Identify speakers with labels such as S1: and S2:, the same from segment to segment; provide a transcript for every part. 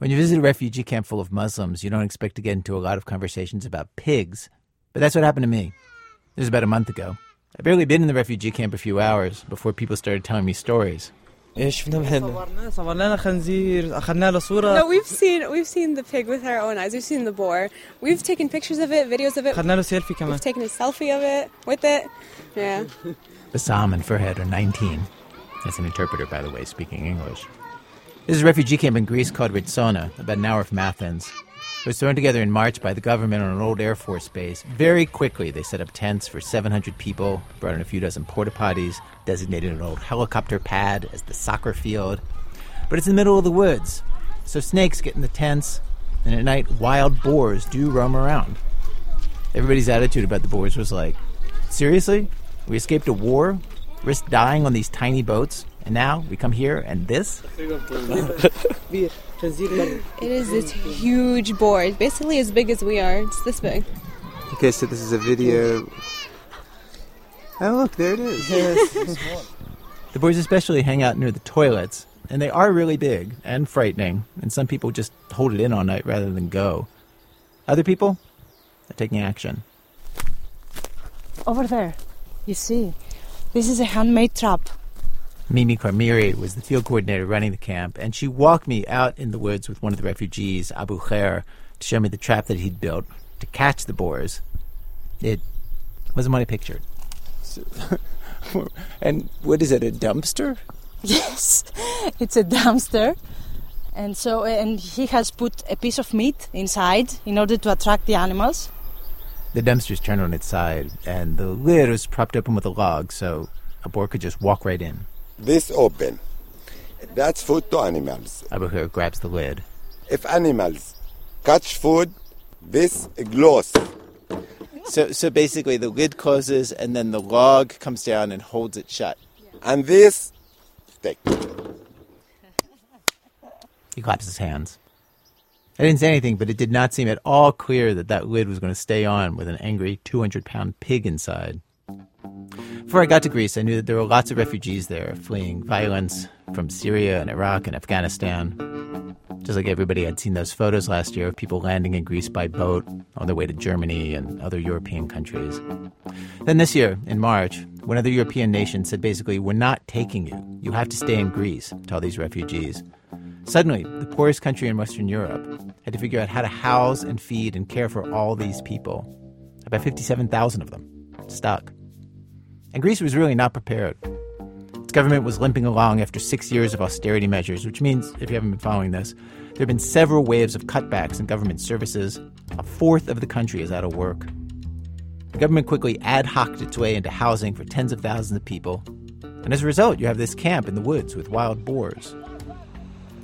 S1: When you visit a refugee camp full of Muslims, you don't expect to get into a lot of conversations about pigs. But that's what happened to me. It was about a month ago. I'd barely been in the refugee camp a few hours before people started telling me stories.
S2: No, we've
S3: seen we've seen the pig with our own eyes. We've seen the boar. We've taken pictures of it, videos of it. We've taken a selfie of it with it. Yeah.
S1: Bassam and Furhead are 19. That's an interpreter, by the way, speaking English. This is a refugee camp in Greece called Ritsona, about an hour from Athens. It was thrown together in March by the government on an old Air Force base. Very quickly, they set up tents for 700 people, brought in a few dozen porta potties, designated an old helicopter pad as the soccer field. But it's in the middle of the woods, so snakes get in the tents, and at night, wild boars do roam around. Everybody's attitude about the boars was like, Seriously? We escaped a war, risked dying on these tiny boats, and now we come here and this?
S3: it is this huge board, basically as big as we are. It's this big.
S2: Okay, so this is a video. Oh, look, there it is. Yes.
S1: the boys especially hang out near the toilets, and they are really big and frightening, and some people just hold it in all night rather than go. Other people are taking action.
S4: Over there, you see, this is a handmade trap.
S1: Mimi Karmiri was the field coordinator running the camp, and she walked me out in the woods with one of the refugees, Abu Khair, to show me the trap that he'd built to catch the boars. It wasn't what I pictured. and what is it, a dumpster?
S4: Yes, it's a dumpster. And so, and he has put a piece of meat inside in order to attract the animals.
S1: The dumpster's turned on its side, and the lid was propped open with a log, so a boar could just walk right in.
S5: This open. That's food to animals.
S1: Abu Khair grabs the lid.
S5: If animals catch food, this glows.
S1: So, so basically, the lid closes and then the log comes down and holds it shut.
S5: And this stick.
S1: He claps his hands. I didn't say anything, but it did not seem at all clear that that lid was going to stay on with an angry 200 pound pig inside. Before I got to Greece, I knew that there were lots of refugees there fleeing violence from Syria and Iraq and Afghanistan. Just like everybody had seen those photos last year of people landing in Greece by boat on their way to Germany and other European countries. Then this year, in March, one of the European nations said basically, We're not taking you. You have to stay in Greece to all these refugees. Suddenly, the poorest country in Western Europe had to figure out how to house and feed and care for all these people. About 57,000 of them stuck. And Greece was really not prepared. Its government was limping along after six years of austerity measures, which means, if you haven't been following this, there have been several waves of cutbacks in government services. A fourth of the country is out of work. The government quickly ad hoced its way into housing for tens of thousands of people. And as a result, you have this camp in the woods with wild boars.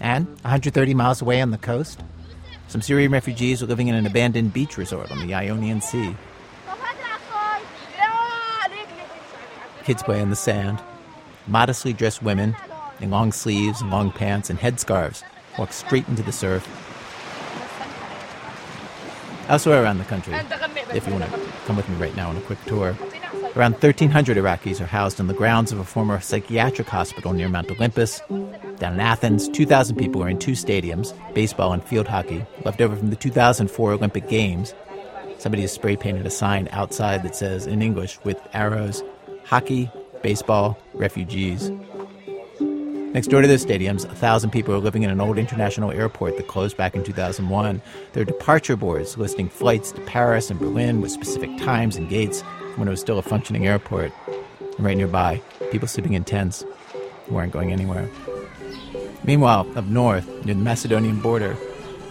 S1: And 130 miles away on the coast, some Syrian refugees are living in an abandoned beach resort on the Ionian Sea. Kids play in the sand. Modestly dressed women in long sleeves and long pants and headscarves walk straight into the surf. Elsewhere around the country, if you want to come with me right now on a quick tour, around 1,300 Iraqis are housed on the grounds of a former psychiatric hospital near Mount Olympus. Down in Athens, 2,000 people are in two stadiums, baseball and field hockey, left over from the 2004 Olympic Games. Somebody has spray painted a sign outside that says, in English, with arrows, hockey, baseball, refugees. Next door to the stadiums, a thousand people are living in an old international airport that closed back in 2001. There are departure boards listing flights to Paris and Berlin with specific times and gates when it was still a functioning airport. And right nearby, people sleeping in tents who aren't going anywhere. Meanwhile, up north, near the Macedonian border,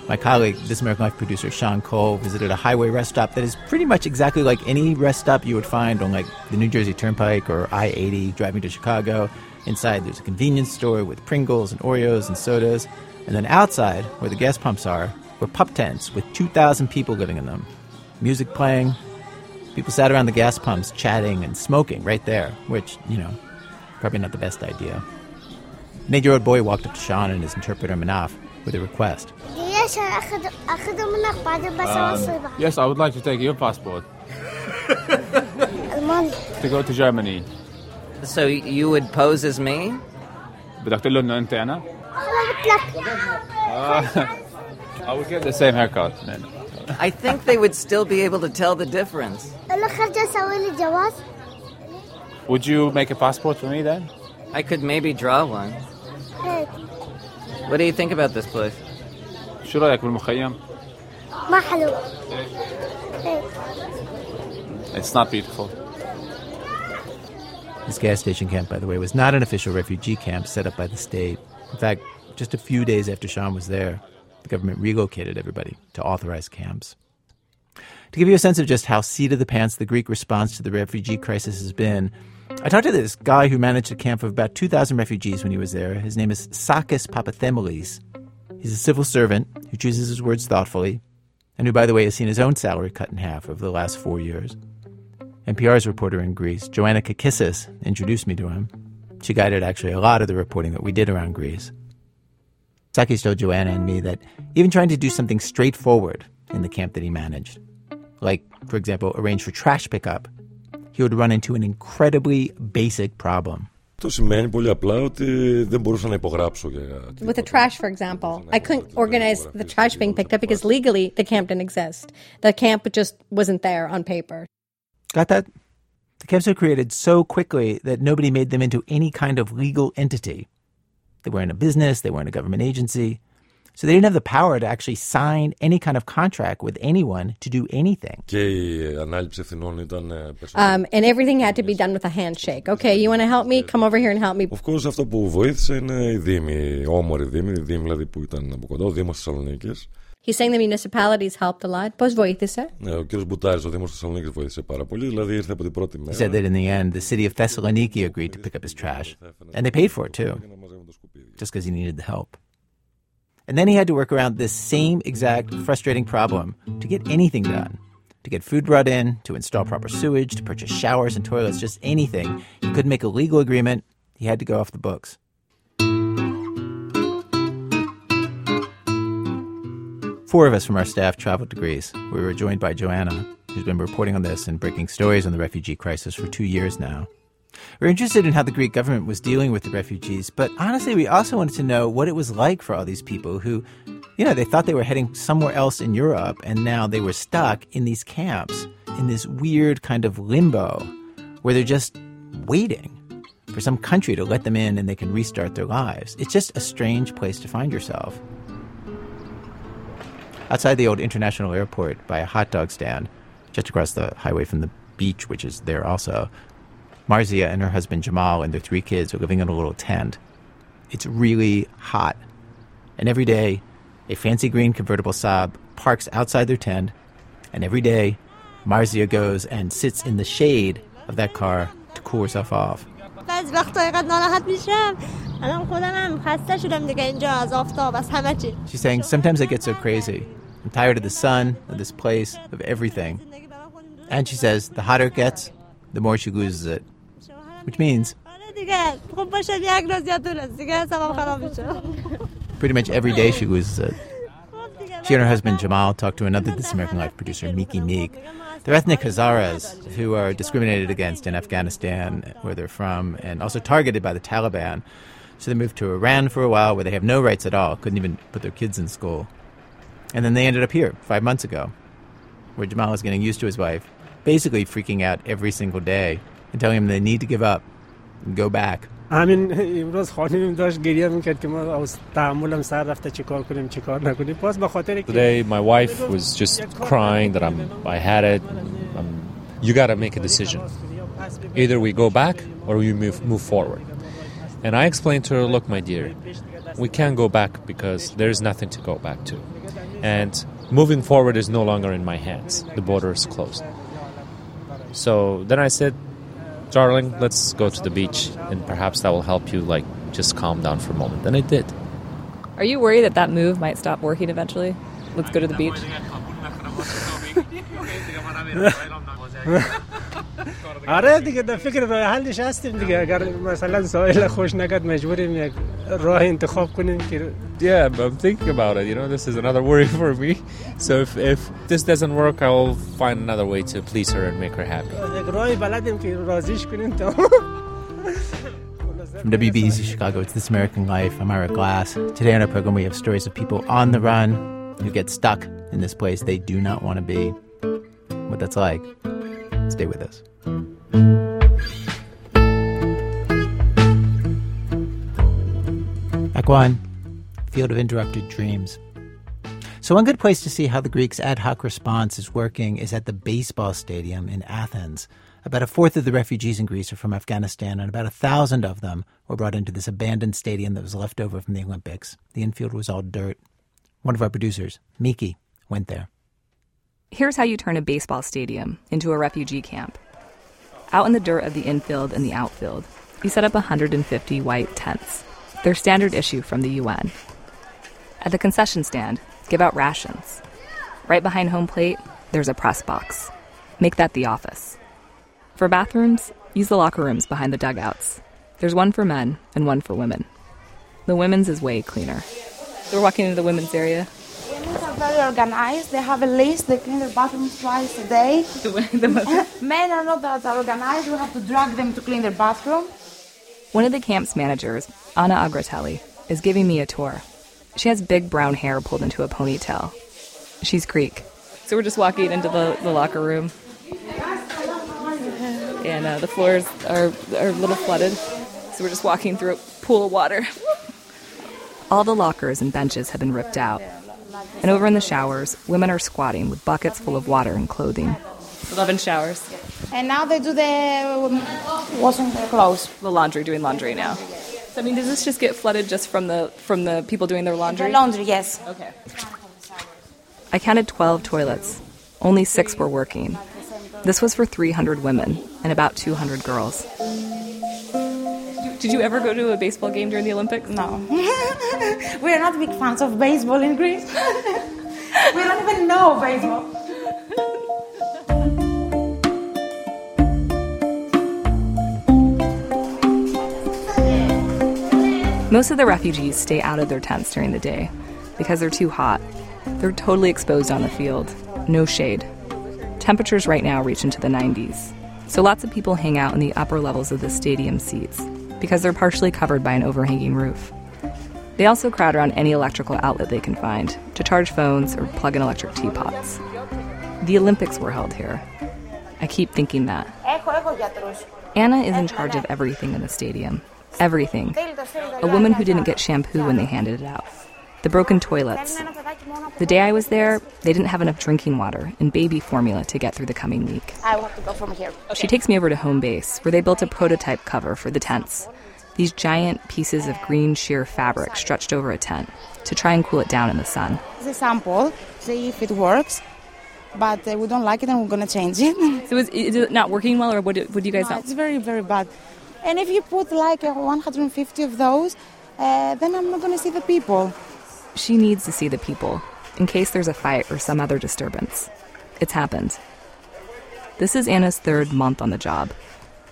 S1: my colleague, This American Life producer Sean Cole, visited a highway rest stop that is pretty much exactly like any rest stop you would find on like the New Jersey Turnpike or I 80 driving to Chicago. Inside, there's a convenience store with Pringles and Oreos and sodas. And then outside, where the gas pumps are, were pup tents with 2,000 people living in them. Music playing. People sat around the gas pumps chatting and smoking right there, which, you know, probably not the best idea. An eight year old boy walked up to Sean and his interpreter Manaf with a request.
S6: Um, yes, I would like to take your passport. to go to Germany.
S7: So you would pose as me?
S6: بدك تقول له انه انت انا؟ I would get the same haircut.
S7: I think they would still be able to tell the difference.
S6: Would you make a passport for me then?
S7: I could maybe draw one. What do you think about this place?
S6: شو رأيك بالمخيم?
S8: ما حلو.
S6: It's not beautiful.
S1: This gas station camp, by the way, was not an official refugee camp set up by the state. In fact, just a few days after Sean was there, the government relocated everybody to authorized camps. To give you a sense of just how seat of the pants the Greek response to the refugee crisis has been, I talked to this guy who managed a camp of about 2,000 refugees when he was there. His name is Sakis Papathemolis. He's a civil servant who chooses his words thoughtfully, and who, by the way, has seen his own salary cut in half over the last four years. NPR's reporter in Greece, Joanna Kakissis, introduced me to him. She guided actually a lot of the reporting that we did around Greece. Sakis told Joanna and me that even trying to do something straightforward in the camp that he managed, like, for example, arrange for trash pickup, he would run into an incredibly basic problem.
S9: With
S8: the trash, for example, I couldn't organize the trash being picked up because legally the camp didn't exist. The camp just wasn't there on paper.
S1: Got that? The camps were created so quickly that nobody made them into any kind of legal entity. They weren't a business, they weren't a government agency. So they didn't have the power to actually sign any kind of contract with anyone to do anything.
S8: Um, and everything had to be done with a handshake. Okay, you want to help me? Come over here and help me.
S9: Of course, αυτό που βοήθησε είναι οι δήμοι, οι όμοροι δήμοι, οι δήμοι δηλαδή που ήταν από κοντά, ο Δήμος Θεσσαλονίκης.
S8: He's saying the municipalities helped a lot. Πώς βοήθησε?
S9: Ναι, ο κύριος Μπουτάρης, ο Δήμος Θεσσαλονίκης βοήθησε πάρα πολύ, δηλαδή ήρθε από την πρώτη μέρα.
S1: He said that in the end, the city of Thessaloniki agreed to pick up his trash. And they paid for it too, just because he needed the help. And then he had to work around this same exact frustrating problem to get anything done. To get food brought in, to install proper sewage, to purchase showers and toilets, just anything. He couldn't make a legal agreement. He had to go off the books. Four of us from our staff traveled to Greece. We were joined by Joanna, who's been reporting on this and breaking stories on the refugee crisis for two years now. We're interested in how the Greek government was dealing with the refugees, but honestly, we also wanted to know what it was like for all these people who, you know, they thought they were heading somewhere else in Europe, and now they were stuck in these camps, in this weird kind of limbo where they're just waiting for some country to let them in and they can restart their lives. It's just a strange place to find yourself. Outside the old international airport, by a hot dog stand, just across the highway from the beach, which is there also, Marzia and her husband Jamal and their three kids are living in a little tent. It's really hot. And every day, a fancy green convertible Saab parks outside their tent, and every day, Marzia goes and sits in the shade of that car to cool herself off. She's saying, Sometimes I get so crazy. I'm tired of the sun, of this place, of everything. And she says, the hotter it gets, the more she loses it which means pretty much every day she loses it. Uh, she and her husband Jamal talked to another This American Life producer, Miki Meek. They're ethnic Hazaras who are discriminated against in Afghanistan, where they're from, and also targeted by the Taliban. So they moved to Iran for a while, where they have no rights at all, couldn't even put their kids in school. And then they ended up here five months ago, where Jamal is getting used to his wife, basically freaking out every single day and telling him they need to give up and go back.
S10: Today my wife was just crying that I'm I had it. I'm, you got to make a decision. Either we go back or we move move forward. And I explained to her, look my dear, we can't go back because there's nothing to go back to. And moving forward is no longer in my hands. The border is closed. So then I said, darling, let's go to the beach, and perhaps that will help you, like, just calm down for a moment. And it did.
S11: Are you worried that that move might stop working eventually? Let's go to the beach.
S12: آره دیگه در فکر راه حلش هستیم دیگه اگر مثلا ساحل خوش نکرد مجبوریم یک راه انتخاب کنیم که
S10: Yeah, I'm thinking about it. You know, this is another worry for me. So if, if this doesn't work, I will find another way to please her and make her happy.
S12: یک راهی بلدیم که راضیش کنیم تا
S1: From WBEZ Chicago, it's This American Life. I'm Ira Glass. Today on our program, we have stories of people on the run who get stuck in this place they do not want to be. What that's like, stay with us. Act Field of Interrupted Dreams. So, one good place to see how the Greeks' ad hoc response is working is at the baseball stadium in Athens. About a fourth of the refugees in Greece are from Afghanistan, and about a thousand of them were brought into this abandoned stadium that was left over from the Olympics. The infield was all dirt. One of our producers, Miki, went there.
S11: Here's how you turn a baseball stadium into a refugee camp. Out in the dirt of the infield and the outfield, you set up 150 white tents. They're standard issue from the UN. At the concession stand, give out rations. Right behind home plate, there's a press box. Make that the office. For bathrooms, use the locker rooms behind the dugouts. There's one for men and one for women. The women's is way cleaner. So we're walking into the women's area.
S13: Women are very organized. They have a list. They clean their bathrooms twice a day.
S11: the
S13: Men are not that organized. We have to drag them to clean their bathroom.
S11: One of the camp's managers, Anna Agratelli, is giving me a tour. She has big brown hair pulled into a ponytail. She's Greek. So we're just walking into the, the locker room and uh, the floors are, are a little flooded. So we're just walking through a pool of water. All the lockers and benches have been ripped out. And over in the showers, women are squatting with buckets full of water and clothing. 11 showers.
S13: And now they do the um, washing their clothes.
S11: The laundry, doing laundry now. So, I mean, does this just get flooded just from the from the people doing their laundry?
S13: The laundry, yes.
S11: Okay. I counted 12 toilets. Only six were working. This was for 300 women and about 200 girls. Did you ever go to a baseball game during the Olympics?
S13: No. we are not big fans of baseball in Greece. we don't even know baseball.
S11: Most of the refugees stay out of their tents during the day because they're too hot. They're totally exposed on the field, no shade. Temperatures right now reach into the 90s, so lots of people hang out in the upper levels of the stadium seats because they're partially covered by an overhanging roof. They also crowd around any electrical outlet they can find to charge phones or plug in electric teapots. The Olympics were held here. I keep thinking that. Anna is in charge of everything in the stadium. Everything. A woman who didn't get shampoo when they handed it out the broken toilets. The day I was there, they didn't have enough drinking water and baby formula to get through the coming week.
S13: I have to go from here.
S11: Okay. She takes me over to home base, where they built a prototype cover for the tents. These giant pieces of green sheer fabric stretched over a tent to try and cool it down in the sun.
S13: It's a sample, see if it works. But uh, we don't like it and we're going to change it.
S11: So is, is, it not working well, or what do, what do you guys
S13: no,
S11: know?
S13: It's very, very bad. And if you put like uh, 150 of those, uh, then I'm not going to see the people.
S11: She needs to see the people in case there's a fight or some other disturbance. It's happened. This is Anna's third month on the job.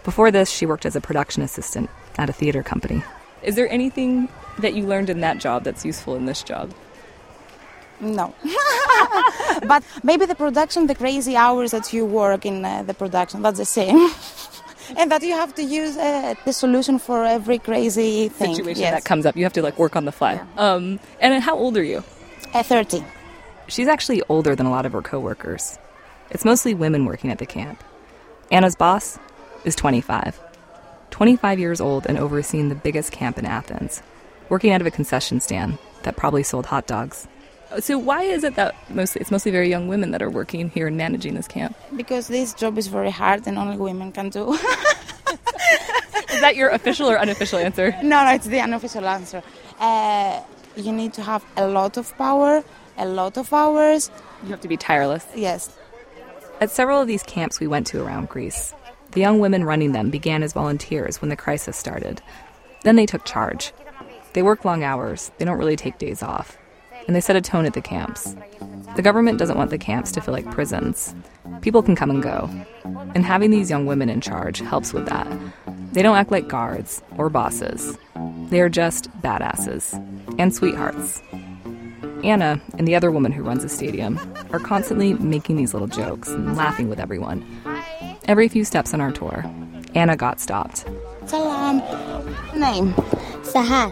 S11: Before this, she worked as a production assistant at a theater company. Is there anything that you learned in that job that's useful in this job?
S13: No. but maybe the production, the crazy hours that you work in uh, the production, that's the same. and that you have to use uh, the solution for every crazy thing.
S11: situation
S13: yes.
S11: that comes up. You have to like work on the fly.
S13: Yeah.
S11: Um, and how old are you?
S13: At 30.
S11: She's actually older than a lot of her coworkers. It's mostly women working at the camp. Anna's boss is 25. 25 years old and overseeing the biggest camp in Athens, working out of a concession stand that probably sold hot dogs. So why is it that mostly it's mostly very young women that are working here and managing this camp?
S13: Because this job is very hard and only women can do.
S11: is that your official or unofficial answer?
S13: No, no, it's the unofficial answer. Uh, you need to have a lot of power, a lot of hours.
S11: You have to be tireless.
S13: Yes.
S11: At several of these camps we went to around Greece, the young women running them began as volunteers when the crisis started. Then they took charge. They work long hours, they don't really take days off and they set a tone at the camps. The government doesn't want the camps to feel like prisons. People can come and go. And having these young women in charge helps with that. They don't act like guards or bosses. They are just badasses and sweethearts. Anna and the other woman who runs the stadium are constantly making these little jokes and laughing with everyone. Every few steps on our tour, Anna got stopped.
S13: Salam. Name?
S14: Sahar.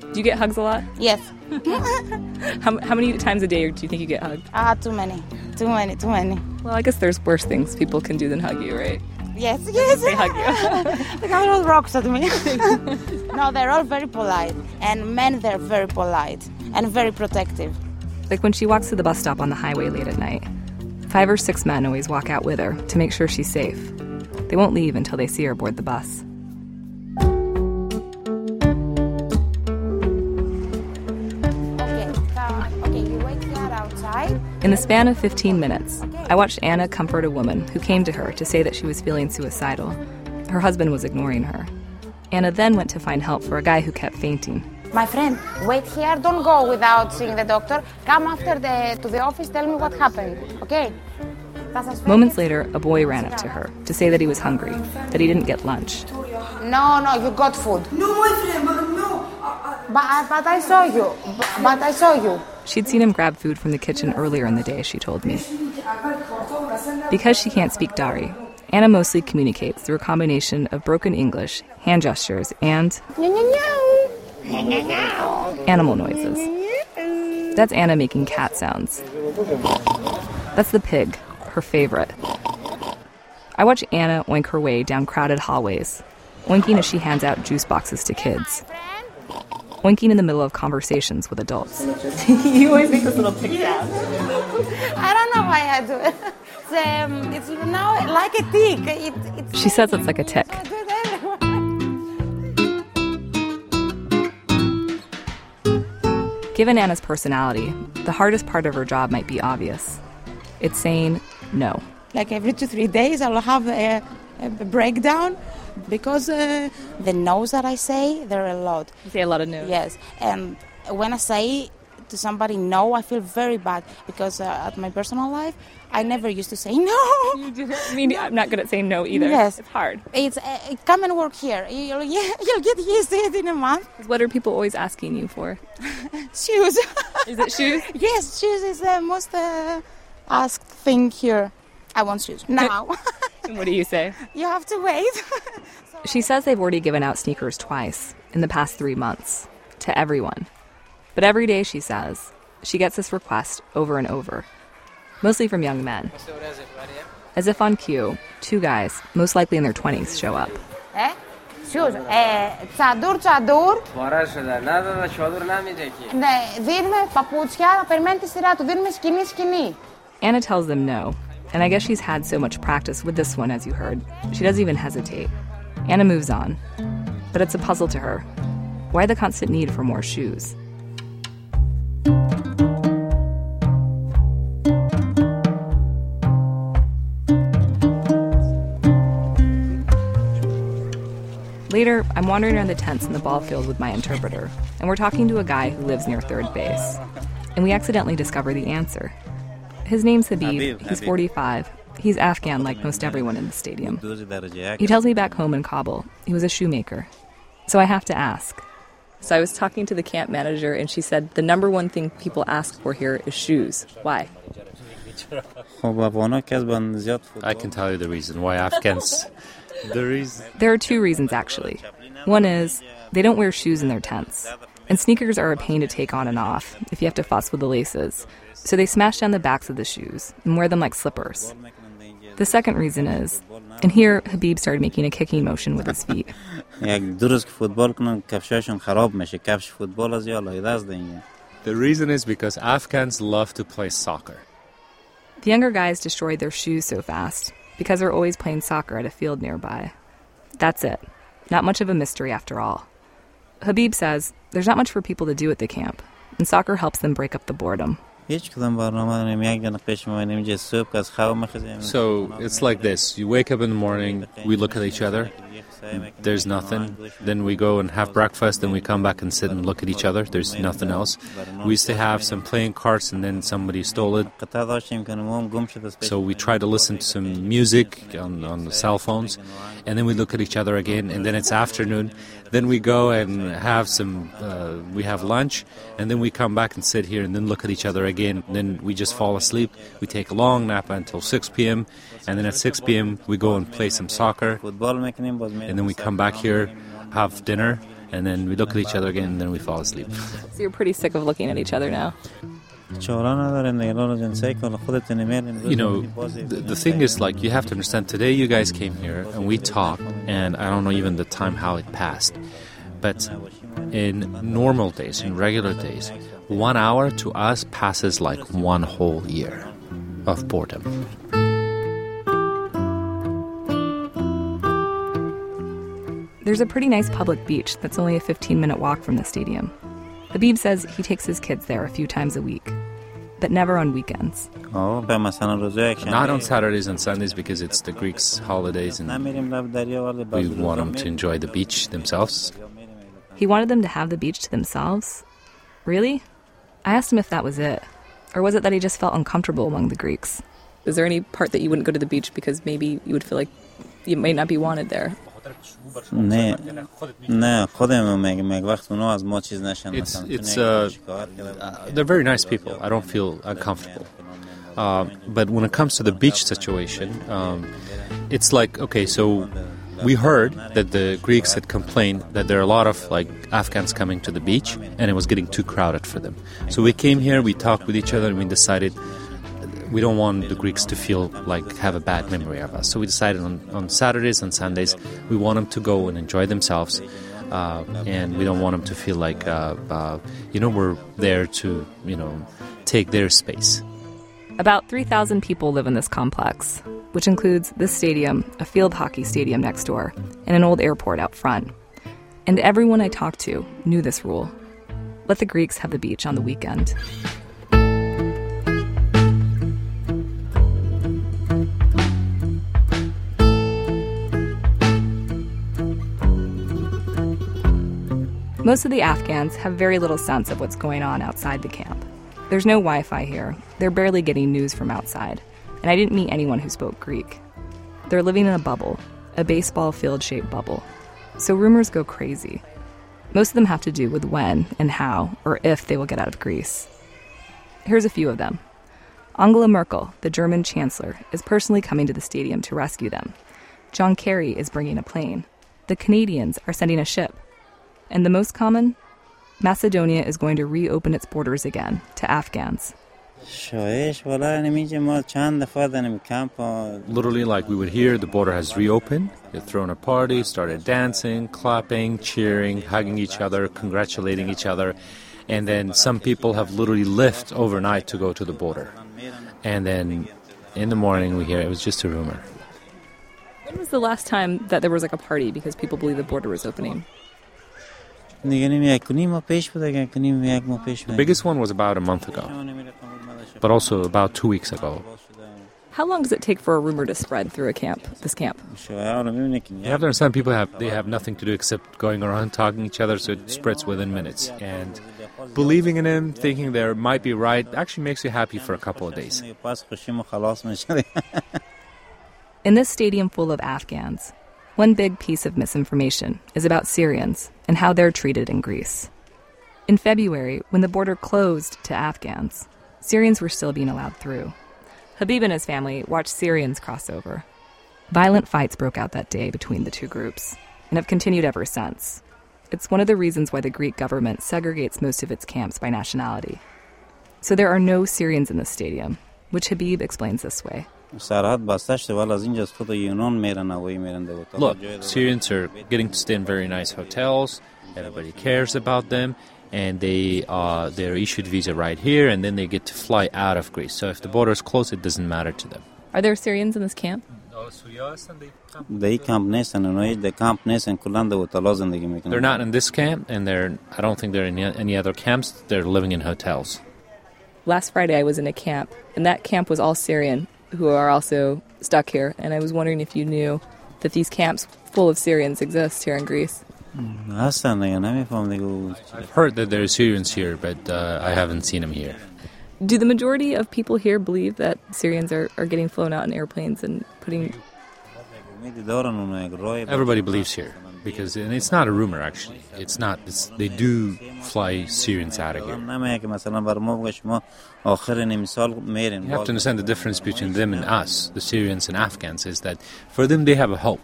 S11: Do you get hugs a lot?
S13: Yes.
S11: how, how many times a day do you think you get hugged?
S13: Ah, too many. Too many, too many.
S11: Well, I guess there's worse things people can do than hug you, right?
S13: Yes, yes.
S11: They hug you.
S13: the camera all rocks at me. no, they're all very polite. And men, they're very polite and very protective.
S11: Like when she walks to the bus stop on the highway late at night. Five or six men always walk out with her to make sure she's safe. They won't leave until they see her board the bus. In the span of 15 minutes, I watched Anna comfort a woman who came to her to say that she was feeling suicidal. Her husband was ignoring her. Anna then went to find help for a guy who kept fainting.
S13: My friend, wait here. Don't go without seeing the doctor. Come after the to the office. Tell me what happened. Okay?
S11: Moments later, a boy ran up to her to say that he was hungry, that he didn't get lunch.
S13: No, no, you got food.
S14: No, my friend, no.
S13: But, uh, but I saw you. But I saw you.
S11: She'd seen him grab food from the kitchen earlier in the day, she told me. Because she can't speak Dari, Anna mostly communicates through a combination of broken English, hand gestures, and animal noises. That's Anna making cat sounds. That's the pig, her favorite. I watch Anna oink her way down crowded hallways, oinking as she hands out juice boxes to kids, oinking in the middle of conversations with adults.
S13: you always make this little pig sound. I don't know why I do it. It's, um, it's now like a tick. It, it's
S11: She says it's like a tick. Given Anna's personality, the hardest part of her job might be obvious. It's saying no.
S13: Like every two, three days, I'll have a, a breakdown because uh, the no's that I say, there are a lot.
S11: You say a lot of no's.
S13: Yes. And when I say to somebody no, I feel very bad because uh, at my personal life, I never used to say no.
S11: You mean, I'm not good at saying no either.
S13: Yes.
S11: It's hard.
S13: It's uh, come and work here. You'll, you'll get used to it in a month.
S11: What are people always asking you for?
S13: Shoes.
S11: Is it shoes?
S13: yes, shoes is the most uh, asked thing here. I want shoes now.
S11: what do you say?
S13: you have to wait.
S11: She says they've already given out sneakers twice in the past three months to everyone. But every day, she says, she gets this request over and over, mostly from young men. As if on cue, two guys, most likely in their 20s, show up.
S13: Eh? Shoes. Ε, τσαντούρ, τσαντούρ. Ναι, δίνουμε παπούτσια, να περιμένει τη σειρά του. Δίνουμε σκηνή, σκηνή.
S11: Anna tells them no, and I guess she's had so much practice with this one, as you heard, she doesn't even hesitate. Anna moves on. But it's a puzzle to her. Why the constant need for more shoes? Later, I'm wandering around the tents in the ball field with my interpreter, and we're talking to a guy who lives near third base. And we accidentally discover the answer. His name's Habib. He's 45. He's Afghan, like most everyone in the stadium. He tells me back home in Kabul, he was a shoemaker. So I have to ask. So I was talking to the camp manager, and she said the number one thing people ask for here is shoes. Why?
S10: I can tell you the reason why Afghans. The reason.
S11: There are two reasons, actually. One is they don't wear shoes in their tents, and sneakers are a pain to take on and off if you have to fuss with the laces. So they smash down the backs of the shoes and wear them like slippers. The second reason is, and here Habib started making a kicking motion with his feet.
S10: The reason is because Afghans love to play soccer.
S11: The younger guys destroyed their shoes so fast because they're always playing soccer at a field nearby. That's it. Not much of a mystery after all. Habib says there's not much for people to do at the camp, and soccer helps them break up the boredom.
S10: So it's like this you wake up in the morning, we look at each other, there's nothing. Then we go and have breakfast, then we come back and sit and look at each other, there's nothing else. We used to have some playing cards and then somebody stole it. So we try to listen to some music on, on the cell phones, and then we look at each other again, and then it's afternoon. Then we go and have some, uh, we have lunch, and then we come back and sit here and then look at each other again. Then we just fall asleep. We take a long nap until 6 p.m., and then at 6 p.m., we go and play some soccer. And then we come back here, have dinner,
S14: and then we look at each other again, and then we fall asleep.
S11: So you're pretty sick of looking at each other now.
S14: You know, the, the thing is, like, you have to understand, today you guys came here and we talked, and I don't know even the time how it passed. But in normal days, in regular days, one hour to us passes like one whole year of boredom.
S11: There's a pretty nice public beach that's only a 15 minute walk from the stadium. Habib says he takes his kids there a few times a week, but never on weekends.
S14: Oh, Not on Saturdays and Sundays because it's the Greeks' holidays and we want them to enjoy the beach themselves.
S11: He wanted them to have the beach to themselves? Really? I asked him if that was it. Or was it that he just felt uncomfortable among the Greeks? Is there any part that you wouldn't go to the beach because maybe you would feel like you might not be wanted there?
S15: نه نه خودم میگم میگه وقت اونا از ما چیز نشن
S14: It's, it's uh, they're very nice people. I don't feel uncomfortable. Um, but when it comes to the beach situation, um, it's like okay, so we heard that the Greeks had complained that there are a lot of like Afghans coming to the beach, and it was getting too crowded for them. So we came here, we talked with each other, and we decided we don't want the Greeks to feel like have a bad memory of us. So we decided on, on Saturdays and Sundays we want them to go and enjoy themselves, uh, and we don't want them to feel like uh, uh, you know we're there to you know take their space.
S11: About 3,000 people live in this complex, which includes this stadium, a field hockey stadium next door, and an old airport out front. And everyone I talked to knew this rule let the Greeks have the beach on the weekend. Most of the Afghans have very little sense of what's going on outside the camp. There's no Wi Fi here, they're barely getting news from outside, and I didn't meet anyone who spoke Greek. They're living in a bubble, a baseball field shaped bubble. So rumors go crazy. Most of them have to do with when and how or if they will get out of Greece. Here's a few of them. Angela Merkel, the German chancellor, is personally coming to the stadium to rescue them. John Kerry is bringing a plane. The Canadians are sending a ship. And the most common? Macedonia is going to reopen its borders again to Afghans.
S14: Literally, like we would hear, the border has reopened. They've thrown a party, started dancing, clapping, cheering, hugging each other, congratulating each other. And then some people have literally left overnight to go to the border. And then in the morning, we hear it was just a rumor.
S11: When was the last time that there was like a party because people believe the border was opening?
S14: The biggest one was about a month ago, but also about two weeks ago.
S11: How long does it take for a rumor to spread through a camp, this camp?
S14: You have to understand people have they have nothing to do except going around talking to each other, so it spreads within minutes. And believing in him, thinking there might be right, actually makes you happy for a couple of days.
S11: In this stadium full of Afghans, one big piece of misinformation is about Syrians and how they're treated in Greece. In February, when the border closed to Afghans, Syrians were still being allowed through. Habib and his family watched Syrians cross over. Violent fights broke out that day between the two groups and have continued ever since. It's one of the reasons why the Greek government segregates most of its camps by nationality. So there are no Syrians in the stadium, which Habib explains this way.
S15: Look,
S14: Syrians are getting to stay in very nice hotels. Everybody cares about them, and they uh, they're issued visa right here, and then they get to fly out of Greece. So if the border is closed, it doesn't matter to them.
S11: Are there Syrians in this camp?
S15: They camp they camp
S14: They're not in this camp, and they're I don't think they're in any other camps. They're living in hotels.
S11: Last Friday, I was in a camp, and that camp was all Syrian who are also stuck here. And I was wondering if you knew that these camps full of Syrians exist here in Greece.
S14: I've heard that there are Syrians here, but uh, I haven't seen them here.
S11: Do the majority of people here believe that Syrians are, are getting flown out in airplanes and putting.
S14: Everybody believes here because and it's not a rumor actually. It's not. It's, they do fly Syrians out of here. You have to understand the difference between them and us, the Syrians and Afghans, is that for them they have a hope.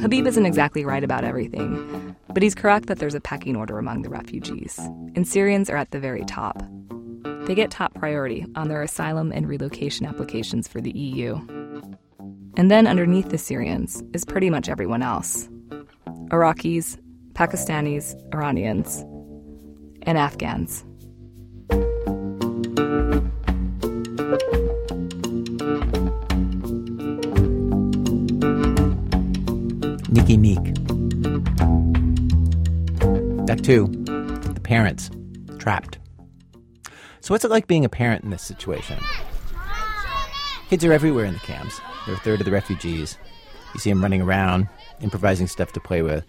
S11: Habib isn't exactly right about everything, but he's correct that there's a pecking order among the refugees, and Syrians are at the very top. They get top priority on their asylum and relocation applications for the EU. And then underneath the Syrians is pretty much everyone else Iraqis, Pakistanis, Iranians, and Afghans.
S1: Miki Meek. That too, the parents trapped. So, what's it like being a parent in this situation? Kids are everywhere in the camps. They're a third of the refugees. You see them running around, improvising stuff to play with.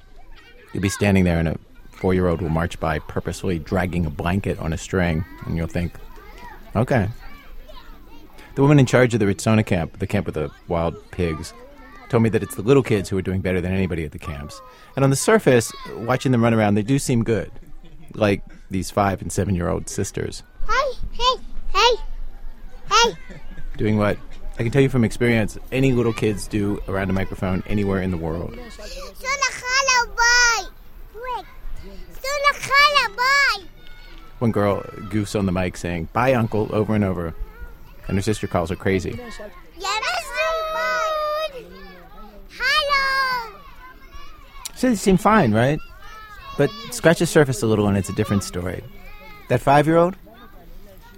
S1: You'll be standing there, and a four year old will march by purposefully dragging a blanket on a string, and you'll think, okay. The woman in charge of the Ritsona camp, the camp with the wild pigs, told me that it's the little kids who are doing better than anybody at the camps. And on the surface, watching them run around, they do seem good. Like these five and seven year old sisters.
S16: Hey, hey, hey, hey.
S1: Doing what? I can tell you from experience, any little kids do around a microphone anywhere in the world. One girl goofs on the mic saying, Bye, Uncle, over and over. And her sister calls her crazy. So they seem fine, right? But scratch the surface a little and it's a different story. That five year old,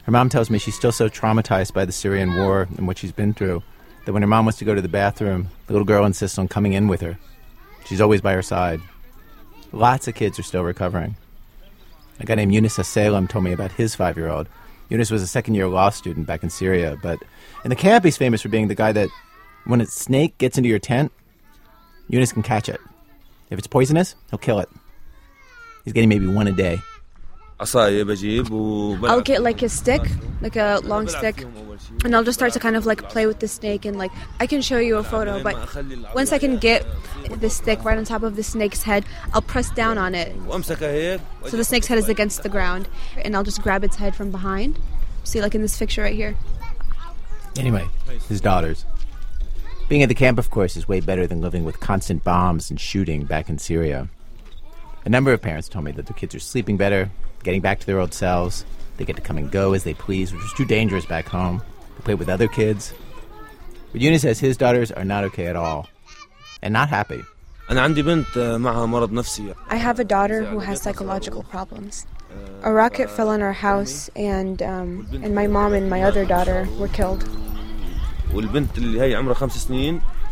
S1: her mom tells me she's still so traumatized by the Syrian war and what she's been through that when her mom wants to go to the bathroom, the little girl insists on coming in with her. She's always by her side. Lots of kids are still recovering. A guy named Yunus Salem told me about his five year old. Yunus was a second year law student back in Syria, but in the camp he's famous for being the guy that when a snake gets into your tent, Yunus can catch it. If it's poisonous, he'll kill it. He's getting maybe one a day.
S3: I'll get like a stick, like a long stick, and I'll just start to kind of like play with the snake and like I can show you a photo, but once I can get the stick right on top of the snake's head, I'll press down on it. So the snake's head is against the ground, and I'll just grab its head from behind. See, like in this picture right here.
S1: Anyway, his daughters. Being at the camp, of course, is way better than living with constant bombs and shooting back in Syria. A number of parents told me that their kids are sleeping better, getting back to their old selves. They get to come and go as they please, which is too dangerous back home. They play with other kids. But Yunus says his daughters are not okay at all and not happy.
S3: I have a daughter who has psychological problems. A rocket fell on our house, and um, and my mom and my other daughter were killed.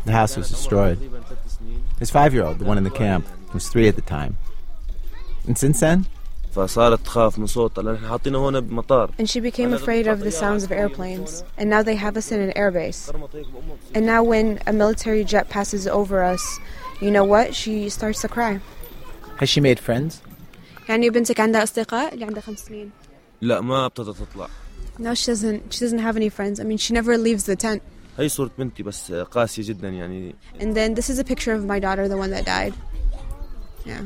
S1: The house was destroyed. His five year old, the one in the camp, was three at the time. And since then,
S3: and she became afraid of the sounds of airplanes. And now they have us in an airbase. And now when a military jet passes over us, you know what? She starts to cry.
S1: Has she made friends?
S3: يعني بنتك عندها أصدقاء اللي عندها خمس سنين؟ لا ما ابتدت تطلع. No, she doesn't. She doesn't have any friends. I mean, she never leaves the tent.
S17: هي صورة بنتي بس قاسية جدا يعني.
S3: And then this is a picture of my daughter, the one that died. Yeah.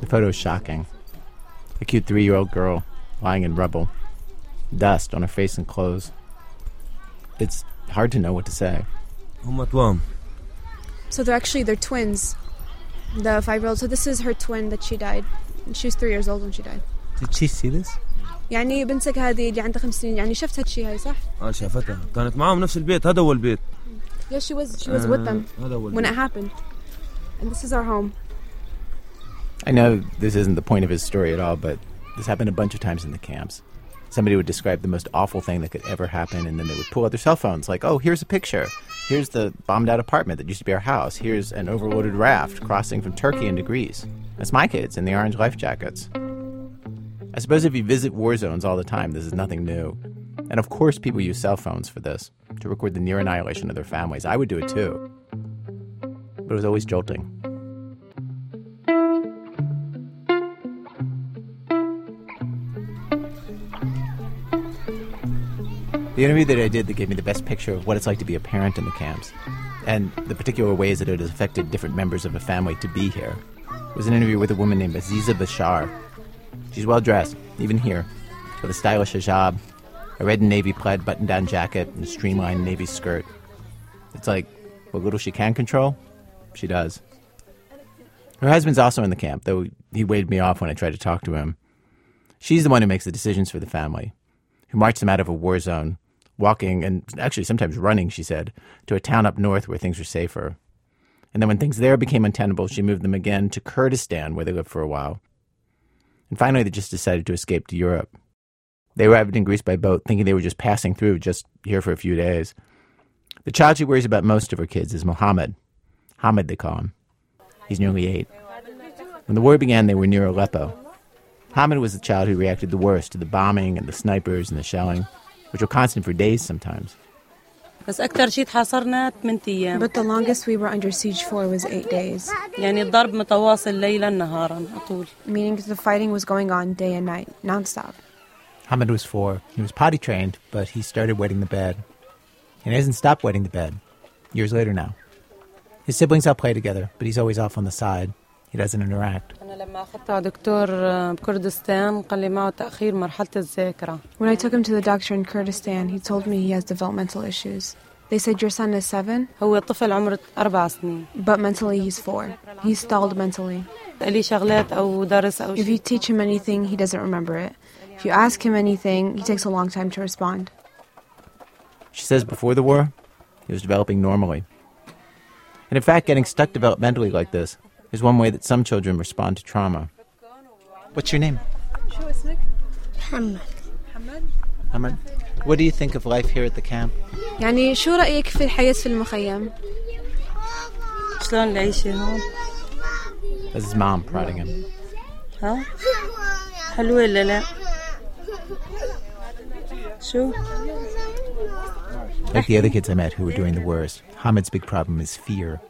S1: The photo is shocking. A cute three year old girl lying in rubble, dust on her face and clothes. It's hard to know what to say.
S3: So they're actually they're twins. The five year old. So this is her twin that she died. She was three years old when she died.
S1: Did she see this?
S3: يعني بنتك هذه اللي عندها خمس سنين يعني شفت هالشيء هاي صح؟
S17: اه شافتها كانت معاهم نفس البيت هذا هو البيت.
S3: Yeah, she was she was with them when it happened. And this is our home.
S1: I know this isn't the point of his story at all, but this happened a bunch of times in the camps. Somebody would describe the most awful thing that could ever happen, and then they would pull out their cell phones, like, oh, here's a picture. Here's the bombed out apartment that used to be our house. Here's an overloaded raft crossing from Turkey into Greece. That's my kids in the orange life jackets. I suppose if you visit war zones all the time, this is nothing new. And of course, people use cell phones for this, to record the near annihilation of their families. I would do it too. But it was always jolting. The interview that I did that gave me the best picture of what it's like to be a parent in the camps and the particular ways that it has affected different members of a family to be here was an interview with a woman named Aziza Bashar. She's well dressed, even here, with a stylish hijab, a red and navy plaid button down jacket, and a streamlined navy skirt. It's like what little she can control, she does. Her husband's also in the camp, though he waved me off when I tried to talk to him. She's the one who makes the decisions for the family, who marched them out of a war zone, walking and actually sometimes running, she said, to a town up north where things were safer. And then when things there became untenable, she moved them again to Kurdistan, where they lived for a while. And finally, they just decided to escape to Europe. They arrived in Greece by boat, thinking they were just passing through, just here for a few days. The child she worries about most of her kids is Mohammed. Hamid, they call him. He's nearly eight. When the war began, they were near Aleppo. Hamid was the child who reacted the worst to the bombing and the snipers and the shelling, which were constant for days sometimes.
S4: بس أكثر شيء تحاصرنا 8 أيام
S3: But the longest we were under siege for was eight days,
S4: يعني الضرب متواصل ليلا نهارا طول
S3: meaning the fighting was going on day and night, nonstop.
S1: Hamid was four. He was potty trained, but he started wetting the bed. And he hasn't stopped wetting the bed. Years later now. His siblings all play together, but he's always off on the side. he doesn't interact.
S3: When I took him to the doctor in Kurdistan, he told me he has developmental issues. They said your son is seven. But mentally he's four. He's stalled mentally. If you teach him anything, he doesn't remember it. If you ask him anything, he takes a long time to respond.
S1: She says before the war, he was developing normally. And in fact, getting stuck developmentally like this is one way that some children respond to trauma. What's your name?
S16: محمد
S1: Ahmed. What do you think of life here at the camp?
S3: يعني شو رأيك في الحياة في المخيم؟
S4: شلون العيشة هون؟
S1: That's his mom prodding him.
S4: ها؟ حلوة ولا لا؟ شو؟
S1: Like the other kids I met who were doing the worst, Hamid's big problem is fear.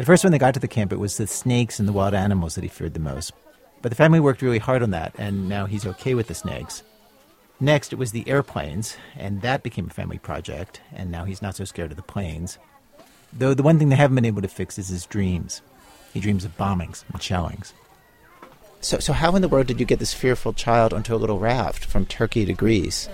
S1: At first, when they got to the camp, it was the snakes and the wild animals that he feared the most. But the family worked really hard on that, and now he's okay with the snakes. Next, it was the airplanes, and that became a family project, and now he's not so scared of the planes. Though the one thing they haven't been able to fix is his dreams. He dreams of bombings and shellings. So, so how in the world did you get this fearful child onto a little raft from Turkey to Greece?